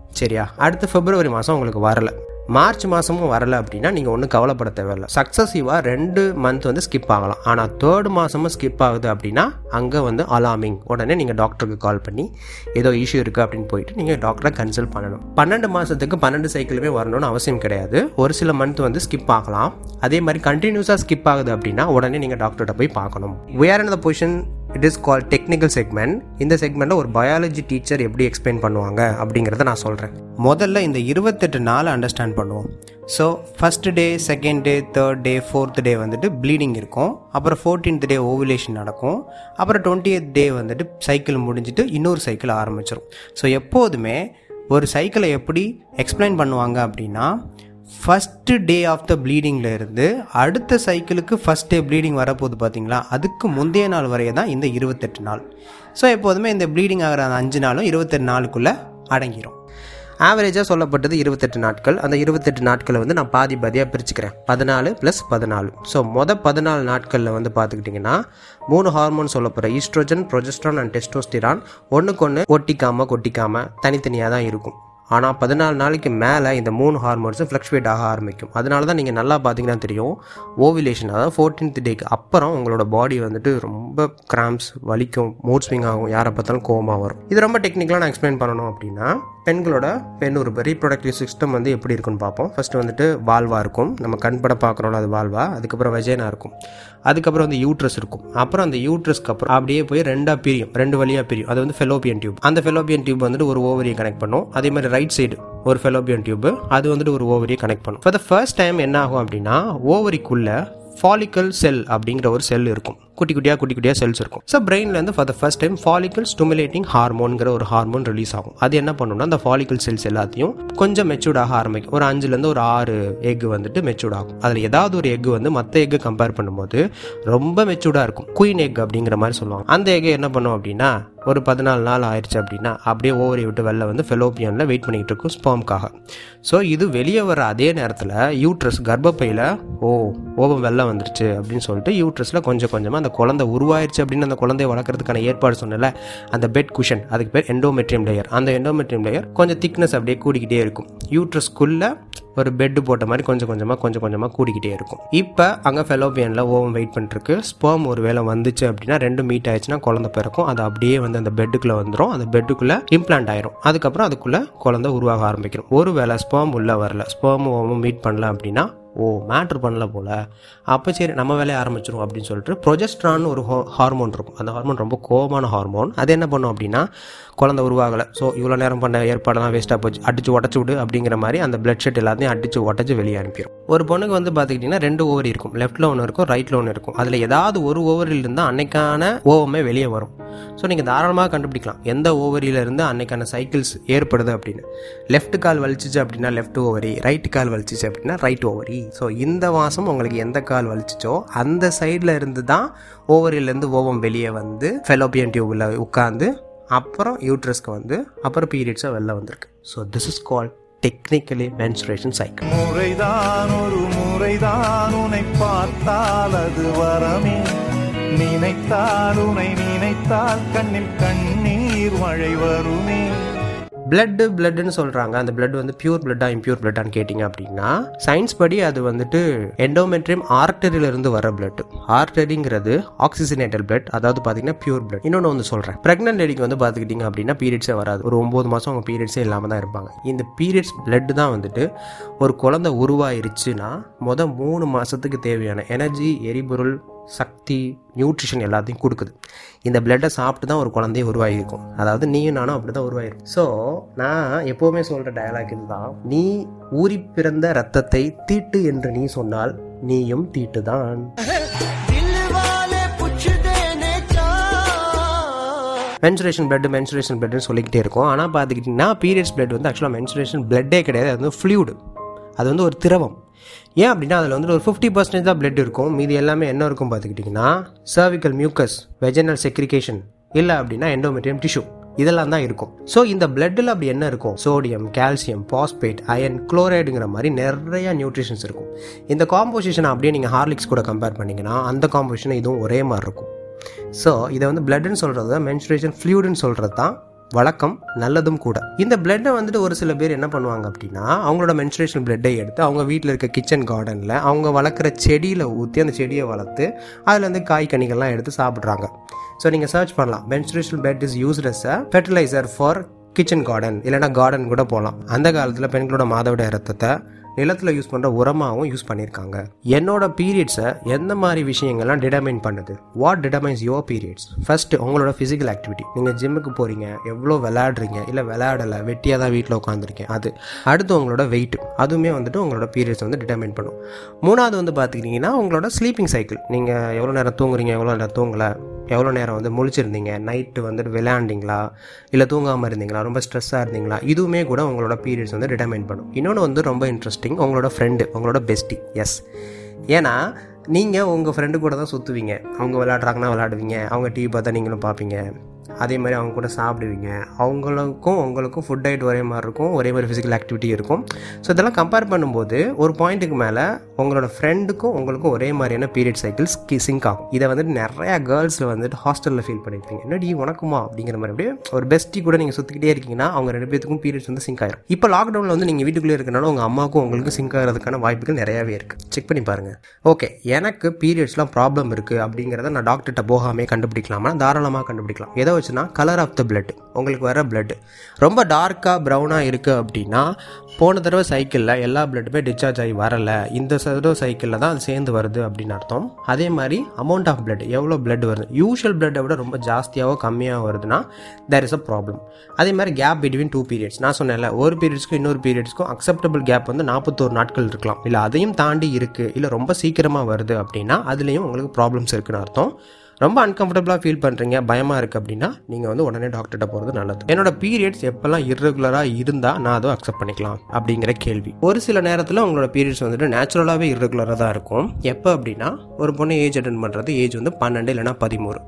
சரியா? அடுத்து பிப்ரவரி மாதம் உங்களுக்கு வரல. மார்ச் மாதமும் வரல அப்படின்னா நீங்கள் ஒன்றும் கவலைப்பட தேவையில்லை. சக்ஸஸிவாக ரெண்டு மந்த் வந்து ஸ்கிப் ஆகலாம். ஆனால் தேர்ட் மாதமும் ஸ்கிப் ஆகுது அப்படின்னா அங்கே வந்து அலாமிங் உடனே நீங்கள் டாக்டருக்கு கால் பண்ணி ஏதோ இஷ்யூ இருக்குது அப்படின்னு போயிட்டு நீங்கள் டாக்டரை கன்சல்ட் பண்ணணும். பன்னெண்டு மாதத்துக்கு பன்னெண்டு சைக்கிளுமே வரணும்னு அவசியம் கிடையாது. ஒரு சில மந்த் வந்து ஸ்கிப் ஆகலாம். அதே மாதிரி கண்டினியூஸாக ஸ்கிப் ஆகுது அப்படின்னா உடனே நீங்கள் டாக்டர்கிட்ட போய் பார்க்கணும். வேர் என்ன position it is call technical segment இந்த செக்மெண்ட்டில் ஒரு பயாலஜி டீச்சர் எப்படி எக்ஸ்பிளைன் பண்ணுவாங்க அப்படிங்கிறத நான் சொல்கிறேன் முதல்ல இந்த இருபத்தெட்டு நாள் அண்டர்ஸ்டாண்ட் பண்ணுவோம். So first day second day third day fourth day வந்துட்டு ப்ளீடிங் இருக்கும். அப்புறம் ஃபோர்டீன்த் டே ஓவிலேஷன் நடக்கும். அப்புறம் டுவெண்ட்டி டே வந்துட்டு சைக்கிள் முடிஞ்சிட்டு இன்னொரு சைக்கிள் ஆரம்பிச்சிடும் ஸோ எப்போதுமே ஒரு சைக்கிளை எப்படி எக்ஸ்பிளைன் பண்ணுவாங்க அப்படின்னா ஃபஸ்ட்டு டே ஆஃப் த ப்ளீடிங்கில் இருந்து அடுத்த சைக்கிளுக்கு ஃபஸ்ட் டே ப்ளீடிங் வரப்போகுது பார்த்தீங்களா அதுக்கு முந்தைய நாள் வரைய தான் இந்த இருபத்தெட்டு நாள். ஸோ எப்போதுமே இந்த ப்ளீடிங் ஆகிற அந்த அஞ்சு நாளும் இருபத்தெட்டு நாளுக்குள்ளே அடங்கிடும் ஆவரேஜாக சொல்லப்பட்டது இருபத்தெட்டு நாட்கள். அந்த இருபத்தெட்டு நாட்களை வந்து நான் பாதி பாதியாக பிரிச்சுக்கிறேன். பதினாலு ப்ளஸ் பதினாலு. ஸோ மொதல் பதினாலு நாட்களில் வந்து பார்த்துக்கிட்டிங்கன்னா மூணு ஹார்மோன் சொல்லப்படுற ஈஸ்ட்ரோஜன் ப்ரொஜெஸ்ட்ரான் அண்ட் டெஸ்டோஸ்டிரான் ஒன்றுக்கு ஒன்று ஒட்டிக்காமல் கொட்டிக்காமல் தனித்தனியாக தான் இருக்கும். ஆனால் பதினாலு நாளைக்கு மேலே இந்த மூணு ஹார்மோன்ஸும் ஃப்ளக்ஷுவேட் ஆக ஆரம்பிக்கும். அதனால தான் நீங்கள் நல்லா பார்த்தீங்கன்னா தெரியும் ஓவிலேஷன் அதாவது ஃபோர்டீன்த் டேக்கு அப்புறம் உங்களோட பாடி வந்துட்டு ரொம்ப கிராம்ஸ் வலிக்கும் மூட் ஸ்விங் ஆகும் யாரை பார்த்தாலும் கோவமாக வரும். இது ரொம்ப டெக்னிக்கலாக நான் எக்ஸ்பிளைன் பண்ணணும் அப்படின்னா பெண்களோட பெண் உறுப்பு ரீப்ரொடக்டிவ் சிஸ்டம் வந்து எப்படி இருக்குன்னு பார்ப்போம். ஃபர்ஸ்ட் வந்துட்டு வால்வா இருக்கும். நம்ம கண்பட பார்க்குறோம்ல அது வால்வா அதுக்கப்புறம் வெஜேனா இருக்கும். அதுக்கப்புறம் வந்து யூட்ரஸ் இருக்கும். அப்புறம் அந்த யூட்ரஸ்க்கு அப்புறம் அப்படியே போய் ரெண்டாக பிரியும். ரெண்டு வழியாக பிரியும். அது வந்து ஃபெலோபியன் டியூப் அந்த ஃபெலோபியன் டியூப் வந்துட்டு ஒரு ஓவரியை கனெக்ட் பண்ணும். அதே மாதிரி ரைட் சைடு ஒரு ஃபெலோபியன் டியூப் அது வந்துட்டு ஒரு ஓவரியை கனெக்ட் பண்ணும். ஃபார் த ஃபர்ஸ்ட் டைம் என்ன ஆகும் அப்படின்னா ஓவரிக்குள்ள ஃபாலிக்கல் செல் அப்படிங்கிற ஒரு செல் இருக்கும். குட்டி குட்டியாக குட்டி குட்டியாக செல்ஸ் இருக்கும். So பிரெயின்லேருந்து for the first time follicle stimulating ஹார்மோன்கிற ஒரு ஹார்மோன் ரிலீஸ் ஆகும். அது என்ன பண்ணணும்னா அந்த ஃபாலிக்கல் செல்ஸ் எல்லாத்தையும் கொஞ்சம் மெச்சூர்ட் ஆக ஆரம்பிக்கும். ஒரு அஞ்சுலேருந்து ஒரு ஆறு எக் வந்துட்டு மெச்சூர்ட் ஆகும். அதில் ஏதாவது ஒரு எக் வந்து மற்ற எக்கு கம்பேர் பண்ணும்போது ரொம்ப மெச்சூர்டாக இருக்கும். குயின் எக் அப்படிங்கிற மாதிரி சொல்லுவாங்க. அந்த எக் என்ன பண்ணும் அப்படின்னா ஒரு பதினாலு நாள் ஆயிடுச்சு அப்படின்னா அப்படியே ஓவரி விட்டு வெளில வந்து ஃபெலோப்பியனில் வெயிட் பண்ணிக்கிட்டு இருக்கும் ஸ்பேம்காக ஸோ இது வெளியே வர அதே நேரத்தில் யூட்ரஸ் கர்ப்பப்பையில் ஓ ஓவம் வெளில வந்துருச்சு அப்படின்னு சொல்லிட்டு யூட்ரஸில் கொஞ்சம் கொஞ்சமாக அந்த குழந்தை உருவாயிருச்சு அப்படின்னு அந்த குழந்தைய வளர்க்குறதுக்கான ஏற்பாடு சொன்னல அந்த பெட் குஷன் அதுக்கு பேர் எண்டோமெட்ரியம் லேயர் அந்த எண்டோமெட்ரியம் லேயர் கொஞ்சம் திக்னஸ் அப்படியே கூடிக்கிட்டே இருக்கும். யூட்ரஸ்க்குள்ளே ஒரு பெட்டு போட்ட மாதிரி கொஞ்சம் கொஞ்சமாக கொஞ்சம் கொஞ்சமாக கூடிக்கிட்டே இருக்கும். இப்போ அங்கே ஃபெலோபியனில் ஓவம் வெயிட் பண்ணிருக்கு ஸ்பேம் ஒரு வேளை வந்துச்சு அப்படின்னா ரெண்டு மீட் ஆயிடுச்சுன்னா குழந்தை பிறக்கும். அது அப்படியே வந்து அந்த பெட்டுக்குள்ளே வந்துடும் அந்த பெட்டுக்குள்ளே இம்ப்ளான்ட் ஆயிரும். அதுக்கப்புறம் அதுக்குள்ளே குழந்தை உருவாக ஆரம்பிக்கணும் ஒரு வேளை ஸ்பேம் உள்ளே வரல ஸ்பேம் ஓமும் மீட் பண்ணல அப்படின்னா ஓ மேட்ரு பண்ணல போல். அப்போ சரி நம்ம வேலையை ஆரம்பிச்சிரும் அப்படின்னு சொல்லிட்டு ப்ரொஜெஸ்ட்ரான் ஒரு ஹோ ஹார்மோன் இருக்கும். அந்த ஹார்மோன் ரொம்ப கோபமான ஹார்மோன் அது என்ன பண்ணும் அப்படின்னா குழந்தை உருவாகலை. ஸோ இவ்வளோ நேரம் பண்ண ஏற்பாடெல்லாம் வேஸ்ட்டாக போச்சு. அடிச்சு உடச்சி விடு அப்படிங்கிற மாதிரி அந்த பிளட் ஷெட் எல்லாத்தையும் அடிச்சு உடச்சி வெளியே அனுப்பிடும் ஒரு பொண்ணுக்கு வந்து பார்த்துக்கிட்டிங்கன்னா ரெண்டு ஓவரி இருக்கும். லெஃப்ட்டில் ஒன்று இருக்கும் ரைட்டில் ஒன்று இருக்கும். அதில் ஏதாவது ஒரு ஓவரில் இருந்தால் அன்னைக்கான ஓவமே வெளியே வரும். ஸோ நீங்கள் தாராளமாக கண்டுபிடிக்கலாம். எந்த ஓவரியிலேருந்து அன்னைக்கான சைக்கிள்ஸ் ஏற்படுது அப்படின்னு. லெஃப்ட் கால் வலிச்சிச்சு அப்படின்னா லெஃப்ட் ஓவரி ரைட் கால் வலிச்சிச்சு அப்படின்னா ரைட் ஓவரி ஸோ இந்த மாதம் உங்களுக்கு எந்த கால் வலிச்சிச்சோ அந்த சைடில் இருந்து தான் ஓவரியிலேருந்து ஓவம் வெளியே வந்து ஃபெலோபியன் டியூபில் உட்காந்து அப்புறம் யூட்ரஸ்க்கு வந்து அப்புறம் பீரியட்ஸாக வெளில வந்திருக்கு. So this is call technically menstruation cycle முறைதான் ஒரு முறைதான் உன்னை பார்த்தால் அது வரமே. நினைத்தால் உனை நினைத்தால் கண்ணில் கண்ணீர் மழை வருமே. பிளட்டு பிளட்னு சொல்கிறாங்க அந்த பிளட் வந்து பியூர் பிளட்டா இம்பியூர் பிளட்டான்னு கேட்டிங்க அப்படின்னா சயின்ஸ் படி அது வந்துட்டு எண்டோமெட்ரியம் ஆர்டரியிலிருந்து வர பிளட் ஆர்டரிங்கிறது ஆக்சிஜனேட்டட் பிளட் அதாவது பார்த்தீங்கன்னா பியூர் பிளட் இன்னொன்று வந்து சொல்கிறேன் ப்ரெக்னென்ட் லேடிக்கு வந்து பார்த்துக்கிட்டிங்க அப்படின்னா பீரியட்ஸே வராது. ஒரு ஒம்பது மாதம் அவங்க பீரியட்ஸே இல்லாமல் தான் இருப்பாங்க. இந்த பீரியட்ஸ் பிளட் தான் வந்துட்டு ஒரு குழந்தை உருவாயிருச்சுன்னா மொதல் மூணு மாதத்துக்கு தேவையான எனர்ஜி எரிபொருள் சக்தி நியூட்ரிஷன் எல்லாத்தையும் கொடுக்குது. இந்த பிளட்டை சாப்பிட்டு தான் ஒரு குழந்தைய உருவாகிருக்கும் அதாவது நீயும் நானும் அப்படி தான் உருவாயிருக்கும் ஸோ நான் எப்போவுமே சொல்கிற டயலாக் இதுதான். நீ ஊறி பிறந்த ரத்தத்தை தீட்டு என்று நீ சொன்னால் நீயும் தீட்டு தான் மென்சுரேஷன் பிளட் மென்சுரேஷன் பிளட்னு சொல்லிக்கிட்டே இருக்கும். ஆனால் பார்த்துக்கிட்டிங்கன்னா பீரியட்ஸ் பிளட் வந்து ஆக்சுவலாக மென்சுரேஷன் பிளட்டே கிடையாது. அது வந்து ஃப்ளூடு அது வந்து ஒரு திரவம். ஏன் அப்படின்னா அதில் வந்து ஒரு ஃபிஃப்டி பர்சன்டேஜ் தான் பிளட் இருக்கும். மீதி எல்லாமே என்ன இருக்கும் பார்த்துக்கிட்டிங்கன்னா சர்விக்கல் மியூக்கஸ் வெஜனல் செக்ரிகேஷன் இல்லை அப்படின்னா எண்டோமெட்ரியம் டிஷ்யூ இதெல்லாம் தான் இருக்கும். ஸோ இந்த பிளட்டில் அப்படி என்ன இருக்கும்? சோடியம் கால்சியம் பாஸ்பேட் அயன் குளோரைடுங்கிற மாதிரி நிறைய நியூட்ரிஷன்ஸ் இருக்கும். இந்த காம்போசிஷனை அப்படியே நீங்கள் ஹார்லிக்ஸ் கூட கம்பேர் பண்ணிங்கன்னா அந்த காம்போசிஷன் இதுவும் ஒரே மாதிரி இருக்கும். ஸோ இதை வந்து பிளட்னு சொல்கிறது தான் மென்சுரேஷன் ஃப்ளூடுன்னு சொல்கிறது தான் வழக்கம் நல்லதும் கூட. இந்த பிளட்டை வந்துட்டு ஒரு சில பேர் என்ன பண்ணுவாங்க அப்படின்னா அவங்களோட மென்ஸ்ட்ரேஷன் பிளட்டை எடுத்து அவங்க வீட்டில் இருக்க கிச்சன் கார்டனில் அவங்க வளர்க்குற செடியில் ஊற்றி அந்த செடியை வளர்த்து அதுலேருந்து காய் கனிகள்லாம் எடுத்து சாப்பிட்றாங்க. ஸோ நீங்கள் சர்ச் பண்ணலாம். Menstruation blood is used as a fertilizer for kitchen garden இல்லைனா கார்டன் கூட போகலாம் அந்த காலத்தில் பெண்களோட மாதவிட ரத்தத்தை நிலத்தில் யூஸ் பண்ணுற உரமாகவும் யூஸ் பண்ணியிருக்காங்க என்னோட பீரியட்ஸை எந்த மாதிரி விஷயங்கள்லாம் டிடர்மைன் பண்ணுது? What determines your periods first உங்களோட ஃபிசிக்கல் ஆக்டிவிட்டி நீங்கள் ஜிம்முக்கு போகிறீங்க எவ்வளோ விளையாடுறீங்க இல்லை விளையாடலை வெட்டியாக தான் வீட்டில் உட்காந்துருக்கேன் அது. அடுத்து உங்களோட வெயிட் அதுவுமே வந்துட்டு உங்களோட பீரியட்ஸ் வந்து டிடர்மைன் பண்ணும். மூணாவது வந்து பார்த்துக்கிட்டிங்கன்னா உங்களோட ஸ்லீப்பிங் சைக்கிள் நீங்கள் எவ்வளோ நேரம் தூங்குறீங்க எவ்வளோ நேரம் தூங்கலை எவ்வளோ நேரம் வந்து முழிச்சிருந்தீங்க நைட்டு வந்துட்டு விளையாண்டிங்களா இல்லை தூங்காமல் இருந்தீங்களா ரொம்ப ஸ்ட்ரெஸ்ஸாக இருந்தீங்களா இதுவுமே கூட உங்களோட பீரியட்ஸ் வந்து டிடர்மைன் பண்ணும். இன்னொன்று வந்து ரொம்ப இன்ட்ரெஸ்டிங் உங்களோட ஃப்ரெண்டு உங்களோட பெஸ்ட்டி எஸ் ஏன்னா நீங்கள் உங்கள் ஃப்ரெண்டு கூட தான் சுற்றுவீங்க அவங்க விளாட்றாங்கன்னா விளாடுவீங்க அவங்க டிவி பார்த்தா நீங்களும் பார்ப்பீங்க அதே மாதிரி அவங்க கூட சாப்பிடுவீங்க. அவங்களுக்கும் உங்களுக்கும் ஃபுட் டயட் ஒரே மாதிரி இருக்கும். ஒரே மாதிரி ஃபிசிக்கல் ஆக்டிவிட்டி இருக்கும். ஸோ இதெல்லாம் கம்பேர் பண்ணும்போது ஒரு பாயிண்ட்டுக்கு மேலே உங்களோட ஃப்ரெண்டுக்கும் உங்களுக்கும் ஒரே மாதிரியான பீரியட் சைக்கிள்ஸ் சிங்க் ஆகும். இதை வந்துட்டு நிறையா கேர்ள்ஸில் வந்துட்டு ஹாஸ்டலில் ஃபீல் பண்ணியிருப்பீங்க என்னடி உனக்குமா? அப்படிங்கிற மாதிரி அப்படியே ஒரு பெஸ்ட்டி கூட நீங்கள் சுற்றிக்கிட்டே இருக்கீங்கன்னா அவங்க ரெண்டு பேத்துக்கும் பீரியட்ஸ் வந்து சிங்க் ஆயிரும். இப்போ லாக்டவுனில் வந்து நீங்கள் வீட்டுக்குள்ளே இருக்கனால உங்கள் அம்மாவுக்கும் உங்களுக்கும் சிங்க் ஆகிறதுக்கான வாய்ப்புகள் நிறையாவே இருக்குது செக் பண்ணி பாருங்கள் ஓகே எனக்கு பீரியட்ஸ்லாம் ப்ராப்ளம் இருக்குது அப்படிங்கிறத நான் டாக்டர்கிட்ட போகாமே கண்டுபிடிக்கலாமா? தாராளமாக கண்டுபிடிக்கலாம். எதை வச்சுன்னா கலர் ஆஃப் த பிளட் உங்களுக்கு வர பிளட் ரொம்ப டார்க்காக ப்ரௌனாக இருக்குது அப்படின்னா போன தடவை சைக்கிளில் எல்லா பிளட்டுமே டிஸ்சார்ஜ் ஆகி வரலை. இந்த தடவை சைக்கிளில் தான் அது சேர்ந்து வருது அப்படின்னு அர்த்தம். அதே மாதிரி அமௌண்ட் ஆஃப் பிளட் எவ்வளோ பிளட் வருது? யூஷுவல் பிளட்டை விட ரொம்ப ஜாஸ்தியாகவோ கம்மியாக வருதுன்னா தேர் இஸ் அ ப்ராப்ளம் அதே மாதிரி கேப் பிட்வீன் டூ பீரியட்ஸ் நான் சொன்னேன்ல ஒரு பீரியட்ஸ்க்கும் இன்னொரு பீரியட்ஸ்க்கும் அக்செப்டபிள் கேப் வந்து நாற்பத்தோரு நாட்கள் இருக்கலாம். இல்லை அதையும் தாண்டி இருக்குது இல்லை ரொம்ப சீக்கிரமாக வருது அப்படின்னா அதுலேயும் உங்களுக்கு ப்ராப்ளம்ஸ் இருக்குன்னு அர்த்தம். ரொம்ப அன்கம்ஃபர்டபுளாக ஃபீல் பண்ணுறீங்க பயமாக இருக்குது அப்படின்னா நீங்கள் வந்து உடனே டாக்டர்கிட்ட போகிறது நல்லது. என்னோட பீரியட்ஸ் எப்போல்லாம் இர்ரெகுலராக இருந்தால் நான் அதை அக்செப்ட் பண்ணிக்கலாம் அப்படிங்கிற கேள்வி. ஒரு சில நேரத்தில் உங்களோட பீரியட்ஸ் வந்துட்டு நேச்சுரலாகவே இர்ரெகுலராக தான் இருக்கும். எப்போ அப்படின்னா ஒரு பொண்ணு ஏஜ் அட்டன் பண்ணுறது ஏஜ் வந்து பன்னெண்டு இல்லைனா பதிமூணு.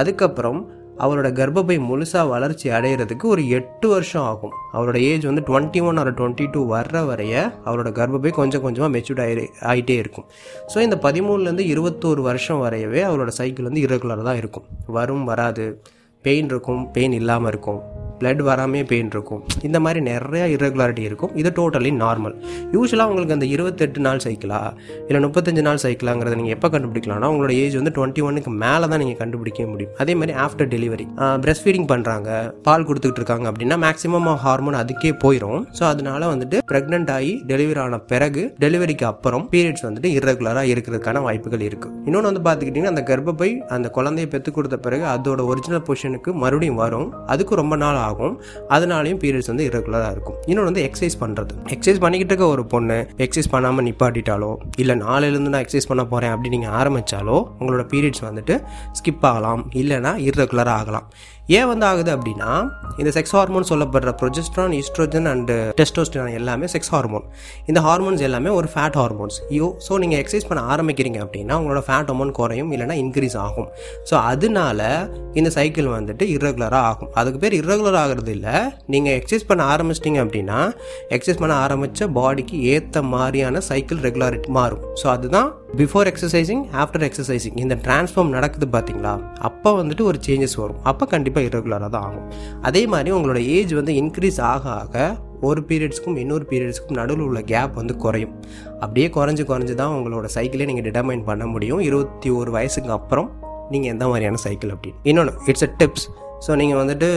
அதுக்கப்புறம் அவரோட கர்ப்பப்பை முழுசாக வளர்ச்சி அடையிறதுக்கு ஒரு எட்டு வருஷம் ஆகும். அவரோட ஏஜ் வந்து twenty one or twenty two வர்ற வரைய அவரோட கர்ப்பப்பை கொஞ்சம் கொஞ்சமாக மெச்சூர்ட் ஆகி ஆகிட்டே இருக்கும். ஸோ இந்த பதிமூணுலேருந்து இருபத்தோரு வருஷம் வரையவே அவரோட சைக்கிள் வந்து இரகுலராக தான் இருக்கும். வரும் வராது. பெயின் இருக்கும் பெயின் இல்லாமல் இருக்கும். பிளட் வராமே பெயின் இருக்கும். இந்த மாதிரி நிறையா irregularity இருக்கும். இது டோட்டலி நார்மல் யூஸ்வலாக உங்களுக்கு அந்த இருபத்தெட்டு நாள் சைக்கிளா இல்லை முப்பத்தஞ்சு நாள் சைக்கிளாங்கிறத நீங்கள் எப்போ கண்டுபிடிக்கலாம்னா உங்களோட ஏஜ் வந்து டுவெண்ட்டி ஒனுக்கு மேலே தான் நீங்கள் கண்டுபிடிக்க முடியும். அதே மாதிரி ஆஃப்டர் டெலிவரி பிரஸ்ட் ஃபீடிங் பண்ணுறாங்க பால் கொடுத்துக்கிட்டு இருக்காங்க அப்படின்னா மேக்ஸிமம் ஹார்மோன் அதுக்கே போயிடும் ஸோ அதனால வந்துட்டு ப்ரெக்னென்ட் ஆகி டெலிவரி ஆன பிறகு டெலிவரிக்கு அப்புறம் பீரியட்ஸ் வந்துட்டு இரகுலராக இருக்கிறதுக்கான வாய்ப்புகள் இருக்குது இன்னொன்று வந்து பார்த்துக்கிட்டிங்கன்னா அந்த கர்ப்பப்பை அந்த குழந்தையை பெற்றுக் கொடுத்த பிறகு அதோட ஒரிஜினல் பொசிஷனுக்கு மறுபடியும் வரும். அதுக்கு ரொம்ப நாள் ஆகும் ஆகும். அதனாலையும் பீரியட்ஸ் வந்து இரகுலராக இருக்கும். இன்னொன்று வந்து எக்ஸசைஸ் பண்ணுறது எக்ஸசைஸ் பண்ணிக்கிட்டு இருக்க ஒரு பொண்ணு எக்ஸசைஸ் பண்ணாமல் நிப்பாட்டிட்டாலோ இல்லை நாளையிலேருந்து நான் எக்ஸசைஸ் பண்ண போகிறேன் அப்படி நீங்கள் ஆரம்பித்தாலோ உங்களோட பீரியட்ஸ் வந்துட்டு ஸ்கிப் ஆகலாம். இல்லைனா இரகுலராக ஆகலாம். ஏன் வந்து ஆகுது அப்படின்னா இந்த செக்ஸ் ஹார்மோன் சொல்லப்படுற ப்ரொஜெஸ்ட்ரான் ஈஸ்ட்ரோஜன் அண்டு டெஸ்டோஸ்டிரான் எல்லாமே செக்ஸ் ஹார்மோன் இந்த ஹார்மோன்ஸ் எல்லாமே ஒரு ஃபேட் ஹார்மோன்ஸ் யோ ஸோ நீங்கள் எக்ஸசைஸ் பண்ண ஆரம்பிக்கிறீங்க அப்படின்னா உங்களோட ஃபேட் அமௌண்ட் குறையும் இல்லைனா இன்க்ரீஸ் ஆகும். ஸோ அதனால இந்த சைக்கிள் வந்துட்டு இரகுலராக ஆகும். அதுக்கு பேர் irregular ஆகிறது இல்லை. நீங்கள் எக்ஸசைஸ் பண்ண ஆரம்பிச்சிட்டிங்க அப்படின்னா எக்ஸசைஸ் பண்ண ஆரம்பித்த பாடிக்கு ஏற்ற மாதிரியான சைக்கிள் ரெகுலாரிட்டி மாறும். ஸோ அதுதான் பிஃபோர் எக்ஸசைசிங் ஆஃப்டர் எக்ஸசைசிங் இந்த டிரான்ஸ்ஃபார்ம் நடக்குது பார்த்தீங்களா அப்போ வந்துட்டு ஒரு சேஞ்சஸ் வரும். அப்போ கண்டிப்பாக இரகுலராக தான் ஆகும். அதே மாதிரி உங்களோட ஏஜ் வந்து இன்க்ரீஸ் ஆக ஆக ஒரு பீரியட்ஸ்க்கும் இன்னொரு பீரியட்ஸ்க்கும் நடுவில் உள்ள கேப் வந்து குறையும். அப்படியே குறைஞ்சு குறைஞ்சு தான் உங்களோட சைக்கிளே நீங்கள் டிட்டர்மைன் பண்ண முடியும். இருபத்தி ஒரு வயசுக்கு அப்புறம் நீங்கள் எந்த மாதிரியான சைக்கிள் அப்படின்னு. இன்னொன்று இட்ஸ் அ டிப்ஸ் ஸோ நீங்கள் வந்துட்டு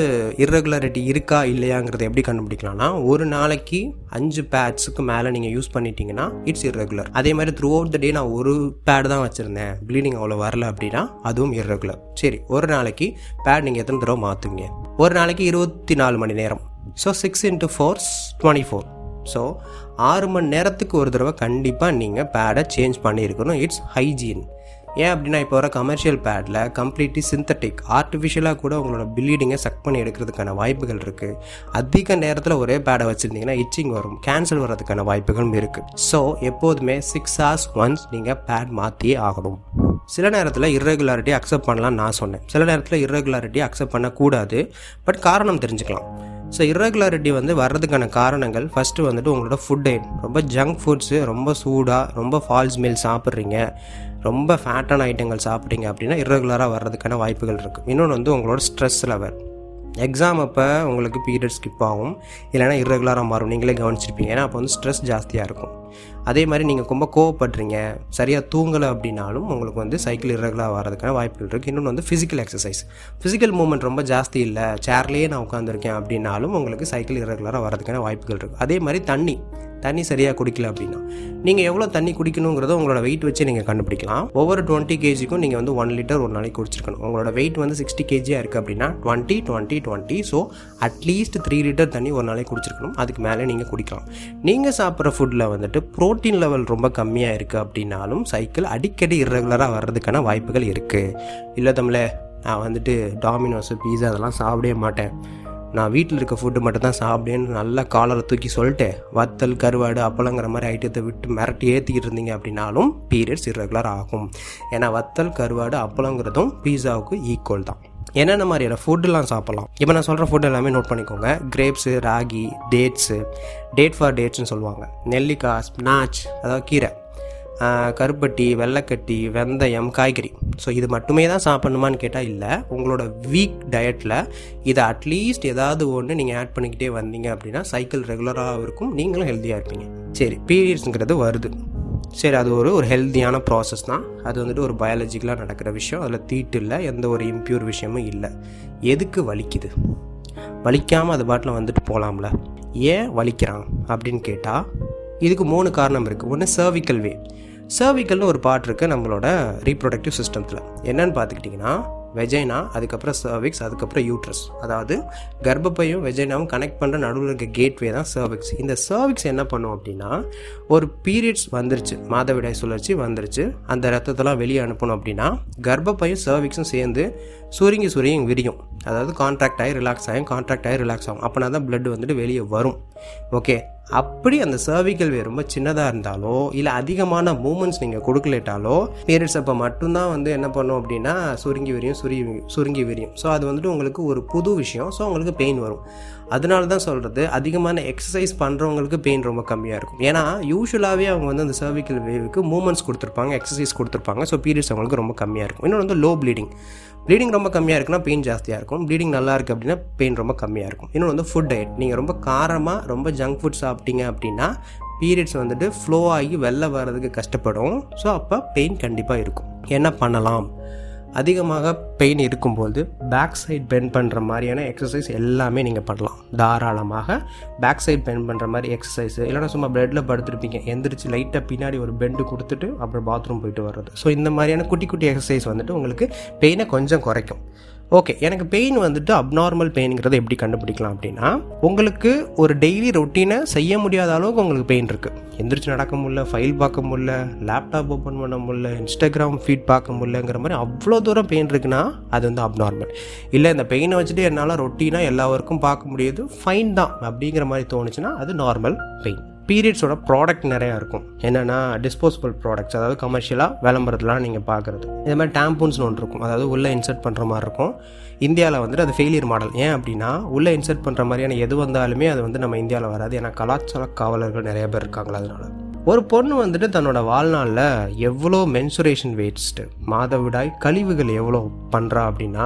இர்ரெகுலாரிட்டி இருக்கா இல்லையாங்கிறத எப்படி கண்டுபிடிக்கலாம்னா ஒரு நாளைக்கு அஞ்சு பேட்ஸுக்கு மேலே நீங்கள் யூஸ் பண்ணிட்டீங்கன்னா இட்ஸ் இர்ரெகுலர் அதே மாதிரி த்ரூ அவுட் த டே நான் ஒரு பேட் தான் வச்சுருந்தேன். ப்ளீடிங் அவ்வளோ வரல அப்படின்னா அதுவும் இர்ரெகுலர் சரி ஒரு நாளைக்கு பேட் நீங்கள் எத்தனை தடவை மாற்றுங்க ஒரு நாளைக்கு இருபத்தி நாலு மணி நேரம். So six into four twenty four so ஆறு மணி நேரத்துக்கு ஒரு தடவை கண்டிப்பாக நீங்கள் பேடை சேஞ்ச் பண்ணியிருக்கணும். இட்ஸ் ஹைஜீன் ஏன் அப்படின்னா இப்போ வர கமர்ஷியல் பேடில் கம்ப்ளீட்லி சிந்தட்டிக் ஆர்டிஃபிஷியலாக கூட உங்களோட ப்ளீடிங்கை சக் பண்ணி எடுக்கிறதுக்கான வாய்ப்புகள் இருக்குது அதிக நேரத்தில் ஒரே பேடை வச்சுருந்தீங்கன்னா இச்சிங் வரும் கேன்சல் வர்றதுக்கான வாய்ப்புகளும் இருக்குது ஸோ எப்போதுமே சிக்ஸ் ஹார்ஸ் ஒன்ஸ் நீங்கள் பேட் மாற்றியே ஆகணும். சில நேரத்தில் இர்ரெகுலாரிட்டி அக்செப்ட் பண்ணலாம்னு நான் சொன்னேன். சில நேரத்தில் இர்ரெகுலாரிட்டி அக்செப்ட் பண்ணக்கூடாது. பட் காரணம் தெரிஞ்சுக்கலாம். ஸோ இரகுலாரிட்டி வந்து வர்றதுக்கான காரணங்கள். ஃபஸ்ட்டு வந்துட்டு உங்களோட ஃபுட் டயட் ரொம்ப ஜங்க் ஃபுட்ஸு ரொம்ப சூடாக ரொம்ப ஃபால்ஸ் மீல் சாப்பிட்றீங்க. ரொம்ப ஃபேட்டான ஐட்டங்கள் சாப்பிட்றீங்க அப்படின்னா இரகுலராக வர்றதுக்கான வாய்ப்புகள் இருக்குது இன்னொன்று வந்து உங்களோட ஸ்ட்ரெஸ் லெவல் எக்ஸாம் அப்போ உங்களுக்கு பீரியட் ஸ்கிப் ஆகும். இல்லைனா இரகுலராக மாறும். நீங்களே கவனிச்சிருப்பீங்க. ஏன்னா அப்போ வந்து ஸ்ட்ரெஸ் ஜாஸ்தியாக இருக்கும். அதே மாதிரி நீங்கள் ரொம்ப கோவப்படுறீங்க சரியாக தூங்கலை அப்படின்னாலும் உங்களுக்கு வந்து சைக்கிள் இரகுலாக வர்றதுக்கான வாய்ப்புகள் இருக்குது இன்னொன்று வந்து ஃபிசிக்கல் எக்ஸசைஸ் ஃபிசிக்கல் மூவ்மெண்ட் ரொம்ப ஜாஸ்தி இல்லை. சேர்லேயே நான் உட்காந்துருக்கேன் அப்படின்னாலும் உங்களுக்கு சைக்கிள் இரகுலராக வரதுக்கான வாய்ப்புகள் இருக்குது அதே மாதிரி தண்ணி. தண்ணி சரியாக குடிக்கல அப்படின்னா நீங்கள் எவ்வளோ தண்ணி குடிக்கணுங்கிறத உங்களோட வெயிட் வச்சு நீங்கள் கண்டுபிடிக்கலாம். ஒவ்வொரு டுவெண்ட்டி கேஜிக்கும் நீங்கள் வந்து ஒன் லிட்டர் ஒரு நாளைக்கு குடிச்சிருக்கணும். உங்களோட வெயிட் வந்து சிக்ஸ்டி கேஜியாக இருக்குது அப்படின்னா twenty twenty twenty so at least three litre தண்ணி ஒரு நாளைக்கு குடிச்சிருக்கணும். அதுக்கு மேலே நீங்கள் குடிக்கலாம். நீங்கள் சாப்பிட்ற ஃபுட்டில் வந்துட்டு ப்ரோட்டீன் லெவல் ரொம்ப கம்மியாக இருக்குது அப்படின்னாலும் சைக்கிள் அடிக்கடி irregular-ஆ வர்றதுக்கான வாய்ப்புகள் இருக்குது இல்லை தமிழே நான் வந்துட்டு டாமினோஸு பீஸா அதெல்லாம் சாப்பிடவே மாட்டேன். நான் வீட்டில் இருக்க ஃபுட்டு மட்டும் தான் சாப்பிடேன்னு நல்லா காலரை தூக்கி சொல்லிட்டு வத்தல் கருவாடு அப்பளங்கிற மாதிரி ஐட்டத்தை விட்டு மிரட்டி ஏற்றிக்கிட்டு இருந்தீங்க அப்படின்னாலும் பீரியட்ஸ் irregular ஆகும். ஏன்னா வத்தல் கருவாடு அப்பளங்கிறதும் பீஸாவுக்கு ஈக்குவல் தான். என்னென்ன மாதிரியான ஃபுட்டுலாம் சாப்பிட்லாம்? இப்போ நான் சொல்கிற ஃபுட் எல்லாமே நோட் பண்ணிக்கோங்க. Grapes ragi dates date for டேட்ஸ்னு சொல்லுவாங்க. நெல்லிக்காய் ஸ்பினாச் அதாவது கீரை. கருப்பட்டி வெள்ளைக்கட்டி வெந்தயம் காய்கறி. ஸோ இது மட்டுமே தான் சாப்பிட்ணுமான்னு கேட்டால் இல்லை. உங்களோட வீக் டயட்டில் இதை அட்லீஸ்ட் ஏதாவது ஒன்று நீங்கள் ஆட் பண்ணிக்கிட்டே வந்தீங்க அப்படின்னா சைக்கிள் ரெகுலராக இருக்கும். நீங்களும் ஹெல்த்தியாக இருப்பீங்க. சரி பீரியட்ஸுங்கிறது வருது. சரி அது ஒரு ஒரு ஹெல்த்தியான ப்ராசஸ் தான். அது வந்துட்டு ஒரு பயாலஜிக்கலாக நடக்கிற விஷயம். அதில் தீட்டு இல்லை எந்த ஒரு இம்ப்யூர் விஷயமும் இல்லை. எதுக்கு வலிக்குது? வலிக்காமல் அது பாட்டில் வந்துட்டு போகலாம்ல ஏன் வலிக்கிறான் அப்படின்னு கேட்டால் இதுக்கு மூணு காரணம் இருக்குது ஒன்று சர்விக்கல் வே சர்விக்கல்னு ஒரு பார்ட் இருக்குது நம்மளோட ரீப்ரொடக்டிவ் சிஸ்டத்தில் என்னன்னு பார்த்துக்கிட்டிங்கன்னா வெஜைனா அதுக்கப்புறம் சர்விக்ஸ் அதுக்கப்புறம் யூட்ரஸ் அதாவது கர்ப்பப்பையும் வெஜைனாவும் கனெக்ட் பண்ணுற நடுவில் இருக்க கேட்வே தான் சர்விக்ஸ் இந்த சர்விக்ஸ் என்ன பண்ணும் அப்படின்னா ஒரு பீரியட்ஸ் வந்துருச்சு. மாதவிடாய் சுழற்சி வந்துருச்சு. அந்த ரத்தத்தெல்லாம் வெளியே அனுப்பணும் அப்படின்னா கர்ப்பப்பையும் சர்விக்ஸும் சேர்ந்து சுருங்கி சுருங்கி விரியும். அதாவது கான்ட்ராக்ட் ஆகி ரிலாக்ஸ் ஆகும் கான்ட்ராக்ட் ஆகி ரிலாக்ஸ் ஆகும். அப்போனா தான் பிளட் வந்துட்டு வெளியே வரும். ஓகே அப்படி அந்த சர்விக்கல் வே ரொம்ப சின்னதாக இருந்தாலோ இல்லை அதிகமான மூமெண்ட்ஸ் நீங்கள் கொடுக்கலேட்டாலோ பீரியட்ஸ் அப்போ மட்டும்தான் வந்து என்ன பண்ணும் அப்படின்னா சுருங்கி விரியும் சுருங்கி சுருங்கி விரியும். ஸோ அது வந்துட்டு உங்களுக்கு ஒரு புது விஷயம். ஸோ உங்களுக்கு பெயின் வரும். அதனால தான் சொல்கிறது அதிகமான எக்ஸசைஸ் பண்ணுறவங்களுக்கு பெயின் ரொம்ப கம்மியாக இருக்கும். ஏன்னா யூஸ்வலாகவே அவங்க வந்து அந்த சர்விக்கல் வேவுக்கு மூமெண்ட்ஸ் கொடுத்துருப்பாங்க எக்ஸசைஸ் கொடுத்துருப்பாங்க. ஸோ பீரியட்ஸ் அவங்களுக்கு ரொம்ப கம்மியாக இருக்கும். இன்னொன்று வந்து லோ ப்ளீடிங் ப்ளீடிங் ரொம்ப கம்மியாக இருக்குன்னா பெயின் ஜாஸ்தியாக இருக்கும். ப்ளீடிங் நல்லா இருக்குது அப்படின்னா பெயின் ரொம்ப கம்மியாக இருக்கும். இன்னொன்று வந்து ஃபுட் டயட் நீங்கள் ரொம்ப காரமாக ரொம்ப ஜங்க் ஃபுட் சாப்பிட்டீங்க அப்படின்னா பீரியட்ஸ் வந்துட்டு ஃப்ளோ ஆகி வெளில வர்றதுக்கு கஷ்டப்படும். ஸோ அப்போ பெயின் கண்டிப்பாக இருக்கும். என்ன பண்ணலாம்? அதிகமாக பெயின் இருக்கும்போது பேக் சைட் பெண்ட் பண்ணுற மாதிரியான எக்ஸசைஸ் எல்லாமே நீங்கள் பண்ணலாம். தாராளமாக பேக் சைட் பெண்ட் பண்ணுற மாதிரி எக்ஸசைஸ் இல்லைனா சும்மா பெட்டில் படுத்துருப்பீங்க எந்திரிச்சு லைட்டாக பின்னாடி ஒரு பெண்டு கொடுத்துட்டு அப்புறம் பாத்ரூம் போயிட்டு வர்றது. ஸோ இந்த மாதிரியான குட்டி குட்டி எக்ஸசைஸ் வந்துட்டு உங்களுக்கு பெயினை கொஞ்சம் குறைக்கும். ஓகே எனக்கு பெயின் வந்துட்டு அப்நார்மல் பெயின்ங்கிறத எப்படி கண்டுபிடிக்கலாம் அப்படின்னா உங்களுக்கு ஒரு டெய்லி ரொட்டீனை செய்ய முடியாத அளவுக்கு உங்களுக்கு பெயின் இருக்குது எந்திரிச்சு நடக்க முடியல ஃபைல் பார்க்க முடியல லேப்டாப் ஓப்பன் பண்ண முடியல இன்ஸ்டாகிராம் ஃபீட் பார்க்க முடியலங்கிற மாதிரி அவ்வளோ தூரம் பெயின் இருக்குன்னா அது வந்து அப்நார்மல் இல்லை இந்த பெயினை வச்சுட்டு என்னால் ரொட்டீனாக எல்லா ஒர்க்கும் பார்க்க முடியுது ஃபைன் தான் அப்படிங்கிற மாதிரி தோணுச்சுன்னா அது நார்மல் பெயின் பீரியட்ஸோட ப்ராடக்ட் நிறையா இருக்கும். என்னென்னா டிஸ்போசபிள் ப்ராடக்ட்ஸ் அதாவது கமர்ஷியலாக விளம்பரத்துலாம் நீங்கள் பார்க்குறது இது மாதிரி டேம்பூன்ஸ்னு ஒன்று இருக்கும். அதாவது உள்ளே இன்சர்ட் பண்ணுற மாதிரி இருக்கும். இந்தியாவில் வந்துட்டு அது ஃபெயிலியர் மாடல் ஏன் அப்படின்னா உள்ளே இன்சர்ட் பண்ணுற மாதிரியான எது வந்தாலுமே அது வந்து நம்ம இந்தியாவில் வராது. ஏன்னா கலாச்சார காவலர்கள் நிறைய பேர் இருக்காங்களா அதனால. ஒரு பொண்ணு வந்துட்டு தன்னோட வாழ்நாளில் எவ்வளோ மென்சுரேஷன் வேஸ்ட்டு மாதவிடாய் கழிவுகள் எவ்வளோ பண்ணுறா அப்படின்னா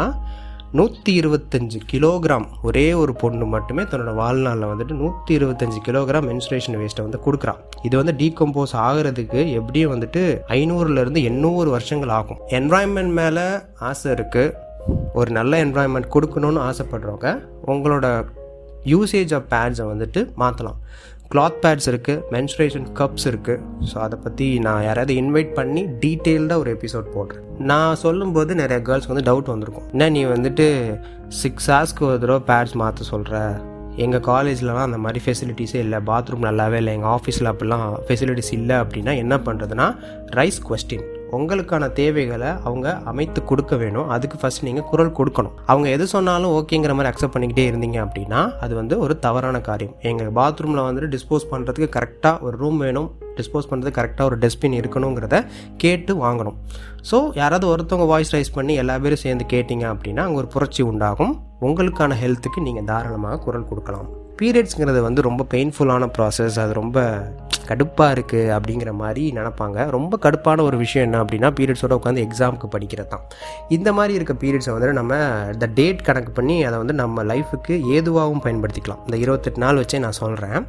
நூற்றி இருபத்தஞ்சு கிலோகிராம் ஒரே ஒரு பொண்ணு மட்டுமே தன்னோட வாழ்நாளில் வந்துட்டு நூற்றி இருபத்தஞ்சு கிலோகிராம் மென்சுரேஷன் வேஸ்ட்டை வந்து கொடுக்குறான் இது வந்து டீகம்போஸ் ஆகிறதுக்கு எப்படியும் வந்துட்டு ஐநூறுலேருந்து எண்ணூறு வருஷங்கள் ஆகும். என்வாயன்மெண்ட் மேலே ஆசை இருக்குது ஒரு நல்ல என்வாயன்மெண்ட் கொடுக்கணும்னு ஆசைப்படுறவங்க உங்களோட யூசேஜ் ஆஃப் பேட்ஸை வந்துட்டு மாற்றலாம் கிளாத் பேட்ஸ் இருக்குது மென்ஸ்ட்ரேஷன் கப்ஸ் இருக்குது ஸோ அதை பற்றி நான் யாராவது இன்வைட் பண்ணி டீட்டெயில்டாக ஒரு எபிசோட் போடுறேன். நான் சொல்லும்போது நிறைய கேர்ள்ஸ்க்கு வந்து டவுட் வந்திருக்கும். என்ன நீ வந்துட்டு சிக்ஸ் ஹார்ஸ்க்கு ஒரு தடவை பேட்ஸ் மாற்ற சொல்கிற எங்கள் காலேஜ்லலாம் அந்த மாதிரி ஃபெசிலிட்டிஸே இல்லை பாத்ரூம் நல்லாவே இல்லை எங்கள் ஆஃபீஸில் அப்படிலாம் ஃபெசிலிட்டிஸ் இல்லை அப்படின்னா என்ன பண்ணுறதுனா ரைஸ் கொஸ்டின் உங்களுக்கான தேவைகளை அவங்க அமைத்து கொடுக்க வேணும். அதுக்கு ஃபஸ்ட் நீங்கள் குரல் கொடுக்கணும். அவங்க எது சொன்னாலும் ஓகேங்கிற மாதிரி அக்செப்ட் பண்ணிக்கிட்டே இருந்தீங்க அப்படின்னா அது வந்து ஒரு தவறான காரியம். எங்கள் பாத்ரூமில் வந்துட்டு டிஸ்போஸ் பண்ணுறதுக்கு கரெக்டாக ஒரு ரூம் வேணும். டிஸ்போஸ் பண்ணுறதுக்கு கரெக்டாக ஒரு டஸ்ட்பின் இருக்கணுங்கிறத கேட்டு வாங்கணும். ஸோ யாராவது ஒருத்தவங்க வாய்ஸ் ரைஸ் பண்ணி எல்லா பேரும் சேர்ந்து கேட்டிங்க அப்படின்னா அங்கே ஒரு புரட்சி உண்டாகும். உங்களுக்கான ஹெல்த்துக்கு நீங்கள் தாராளமாக குரல் கொடுக்கலாம். பீரியட்ஸுங்கிறது வந்து ரொம்ப பெயின்ஃபுல்லான ப்ராசஸ் அது ரொம்ப கடுப்பாக இருக்குது அப்படிங்கிற மாதிரி நினப்பாங்க. ரொம்ப கடுப்பான ஒரு விஷயம் என்ன அப்படின்னா பீரியட்ஸோட உட்காந்து எக்ஸாமுக்கு படிக்கிறது தான். இந்த மாதிரி இருக்க பீரியட்ஸை வந்து நம்ம இந்த டேட் கணக்கு பண்ணி அதை வந்து நம்ம லைஃபுக்கு ஏதுவாகவும் பயன்படுத்திக்கலாம். இந்த இருபத்தெட்டு நாள் வச்சே நான் சொல்கிறேன்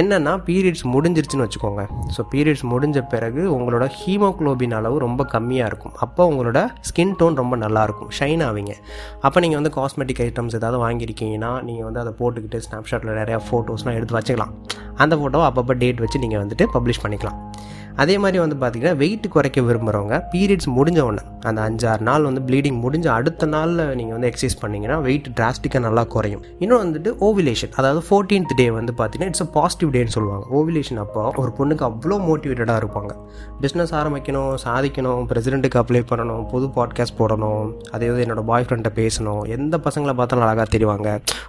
என்னென்னா பீரியட்ஸ் முடிஞ்சிருச்சுன்னு வச்சுக்கோங்க. ஸோ பீரியட்ஸ் முடிஞ்ச பிறகு உங்களோட ஹீமோக்ளோபின் அளவு ரொம்ப கம்மியாக இருக்கும். அப்போ உங்களோட ஸ்கின் டோன் ரொம்ப நல்லாயிருக்கும் ஷைன் ஆவீங்க. அப்போ நீங்கள் வந்து காஸ்மெட்டிக் ஐட்டம்ஸ் ஏதாவது வாங்கியிருக்கீங்கன்னா நீங்கள் வந்து அதை போட்டுக்கிட்டு ஸ்னாப்ஷாட்டில் நிறையா ஃபோட்டோஸ்லாம் எடுத்து வச்சுக்கலாம். அந்த ஃபோட்டோவை அப்பப்போ டேட் வச்சு நீங்கள் வந்துட்டு பப்ளிஷ் பண்ணிக்கலாம். அதே மாதிரி வந்து பார்த்திங்கன்னா வெயிட் குறைக்க விரும்புகிறவங்க பீரியட்ஸ் முடிஞ்ச உடனே அந்த அஞ்சாறு நாள் வந்து ப்ளீடிங் முடிஞ்ச அடுத்த நாளில் நீங்கள் வந்து எக்ஸசைஸ் பண்ணிங்கன்னா வெயிட் டிராஸ்டிக்காக நல்லா குறையும். இன்னும் வந்துட்டு ஓவிலேஷன் அதாவது ஃபோர்டீன்த் டே வந்து பார்த்தீங்கன்னா இட்ஸ் அ பாசிட்டிவ் டேன்னு சொல்லுவாங்க. ஓவிலேஷன் அப்போ ஒரு பொண்ணுக்கு அவ்வளோ மோட்டிவேட்டடாக இருப்பாங்க. பிஸ்னஸ் ஆரம்பிக்கணும் சாதிக்கணும் பிரசிடெண்ட்டுக்கு அப்ளை பண்ணணும் புது பாட்காஸ்ட் போடணும் அதே வந்து என்னோட பாய் ஃப்ரெண்ட்டை பேசணும் எந்த பசங்களை பார்த்தாலும் அழகாக தெரிவாங்க.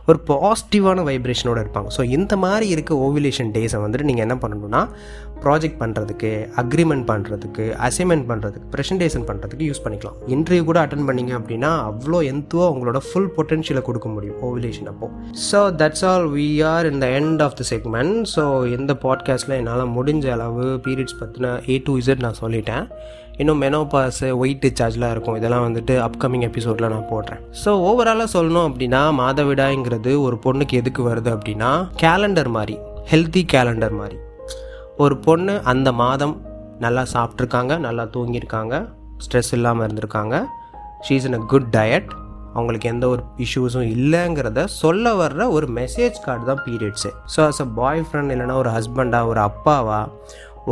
ஒரு பாசிட்டிவான வைப்ரேஷனோடு இருப்பாங்க. ஸோ இந்த மாதிரி இருக்க ஓவிலேஷன் டேஸை வந்துட்டு நீங்கள் என்ன பண்ணணும்னா ப்ராஜெக்ட் பண்ணுறதுக்கு அக்ரிமெண்ட் பண்ணுறதுக்கு அசைன்மெண்ட் பண்ணுறதுக்கு ப்ரெசன்டேஷன் பண்ணுறதுக்கு யூஸ் பண்ணிக்கலாம். இன்டர்வியூ கூட அட்டன் பண்ணீங்க அப்படின்னா அவ்வளோ எந்தோ உங்களோட ஃபுல் பொட்டென்ஷியலை கொடுக்க முடியும் ஓவிலேஷன் அப்போ. So that's all we are in the end of the segment so இந்த பாட்காஸ்ட்டில் என்னால் முடிஞ்ச அளவு பீரியட்ஸ் பற்றின ஏ டு இசட் நான் சொல்லிட்டேன். இன்னும் மெனோபாஸு ஒயிட் சார்ஜ்லாம் இருக்கும். இதெல்லாம் வந்துட்டு அப்கமிங் எபிசோடில் நான் போடுறேன். ஸோ ஓவராலாக சொல்லணும் அப்படின்னா மாதவிடாய்ங்கிறது ஒரு பொண்ணுக்கு எதுக்கு வருது அப்படின்னா கேலண்டர் மாதிரி ஹெல்த்தி கேலண்டர் மாதிரி. ஒரு பொண்ணு அந்த மாதம் நல்லா சாப்பிட்ருக்காங்க நல்லா தூங்கியிருக்காங்க ஸ்ட்ரெஸ் இல்லாமல் இருந்திருக்காங்க. She's in a good diet அவங்களுக்கு எந்த ஒரு இஷ்யூஸும் இல்லைங்கிறத சொல்ல வர்ற ஒரு மெசேஜ் கார்டு தான் periods so as a boyfriend இல்லைனா ஒரு ஹஸ்பண்டாக ஒரு அப்பாவா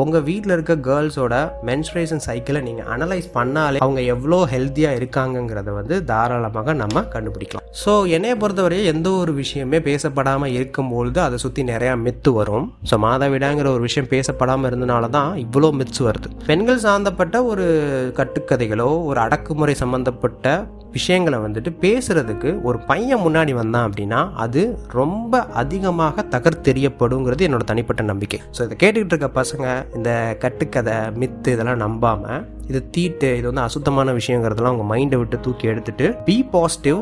உங்கள் வீட்டில் இருக்க கேர்ள்ஸோட மென்ஸ்ட்ரேஷன் சைக்கிளை நீங்கள் அனலைஸ் பண்ணாலே அவங்க எவ்வளோ ஹெல்த்தியாக இருக்காங்கங்கிறத வந்து தாராளமாக நம்ம கண்டுபிடிக்கலாம். ஸோ என்னையை பொறுத்தவரை எந்த ஒரு விஷயமே பேசப்படாமல் இருக்கும்பொழுது அதை சுற்றி நிறையா மித்து வரும். ஸோ மாதவிடாங்கிற ஒரு விஷயம் பேசப்படாமல் இருந்தனால தான் இவ்வளோ மித்ஸ் வருது. பெண்கள் சார்ந்தப்பட்ட ஒரு கட்டுக்கதைகளோ ஒரு அடக்குமுறை சம்மந்தப்பட்ட விஷயங்களை வந்துட்டு பேசுறதுக்கு ஒரு பையன் முன்னாடி வந்தான் அப்படின்னா அது ரொம்ப அதிகமாக தகர்த்தெறியப்படுங்கிறது என்னோட தனிப்பட்ட நம்பிக்கை. ஸோ இதை கேட்டுக்கிட்டு இருக்க பசங்க இந்த கட்டுக்கதை மித்து இதெல்லாம் நம்பாம இது தீட்டு இது வந்து அசுத்தமான விஷயங்கிறதெல்லாம் உங்கள் மைண்டை விட்டு தூக்கி எடுத்துட்டு be positive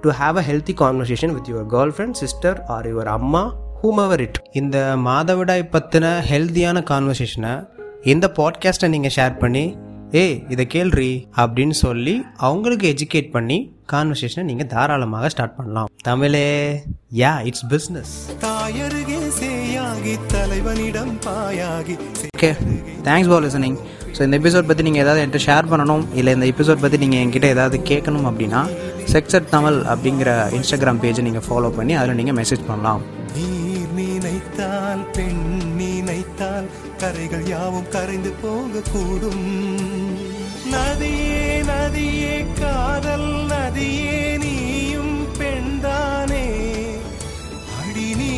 to have a healthy conversation with your girlfriend sister or your அம்மா ஹூமவர் இட் இந்த மாதவிடாய் பற்றின ஹெல்த்தியான கான்வர்சேஷனை இந்த பாட்காஸ்ட்டை நீங்கள் ஷேர் பண்ணி ஏய் இதை கேள்றி அப்படின்னு சொல்லி அவங்களுக்கு எஜுகேட் பண்ணி கான்வர்சேஷனை நீங்கள் தாராளமாக ஸ்டார்ட் பண்ணலாம். தமிழே யா இட்ஸ் பிஸ்னஸ் தாயருகே சேயாகி தலைவனிடம் பாயாகி okay thanks for listening so இந்த எபிசோட் பற்றி நீங்கள் ஏதாவது என்கிட்ட ஷேர் பண்ணணும் இல்லை இந்த எபிசோட் பற்றி நீங்கள் என்கிட்ட ஏதாவது கேட்கணும் அப்படின்னா செக்ஸட் தமிழ் அப்படிங்கிற இன்ஸ்டாகிராம் பேஜை நீங்கள் ஃபாலோ பண்ணி அதில் நீங்கள் மெசேஜ் பண்ணலாம். நீர் நினைத்தால் பெண் நினைத்தால் கரைகள் யாவும் கரைந்து போகக்கூடும். நதியே நதியே காதல் நதியே நீயும் பெண்தானே. அடி நீ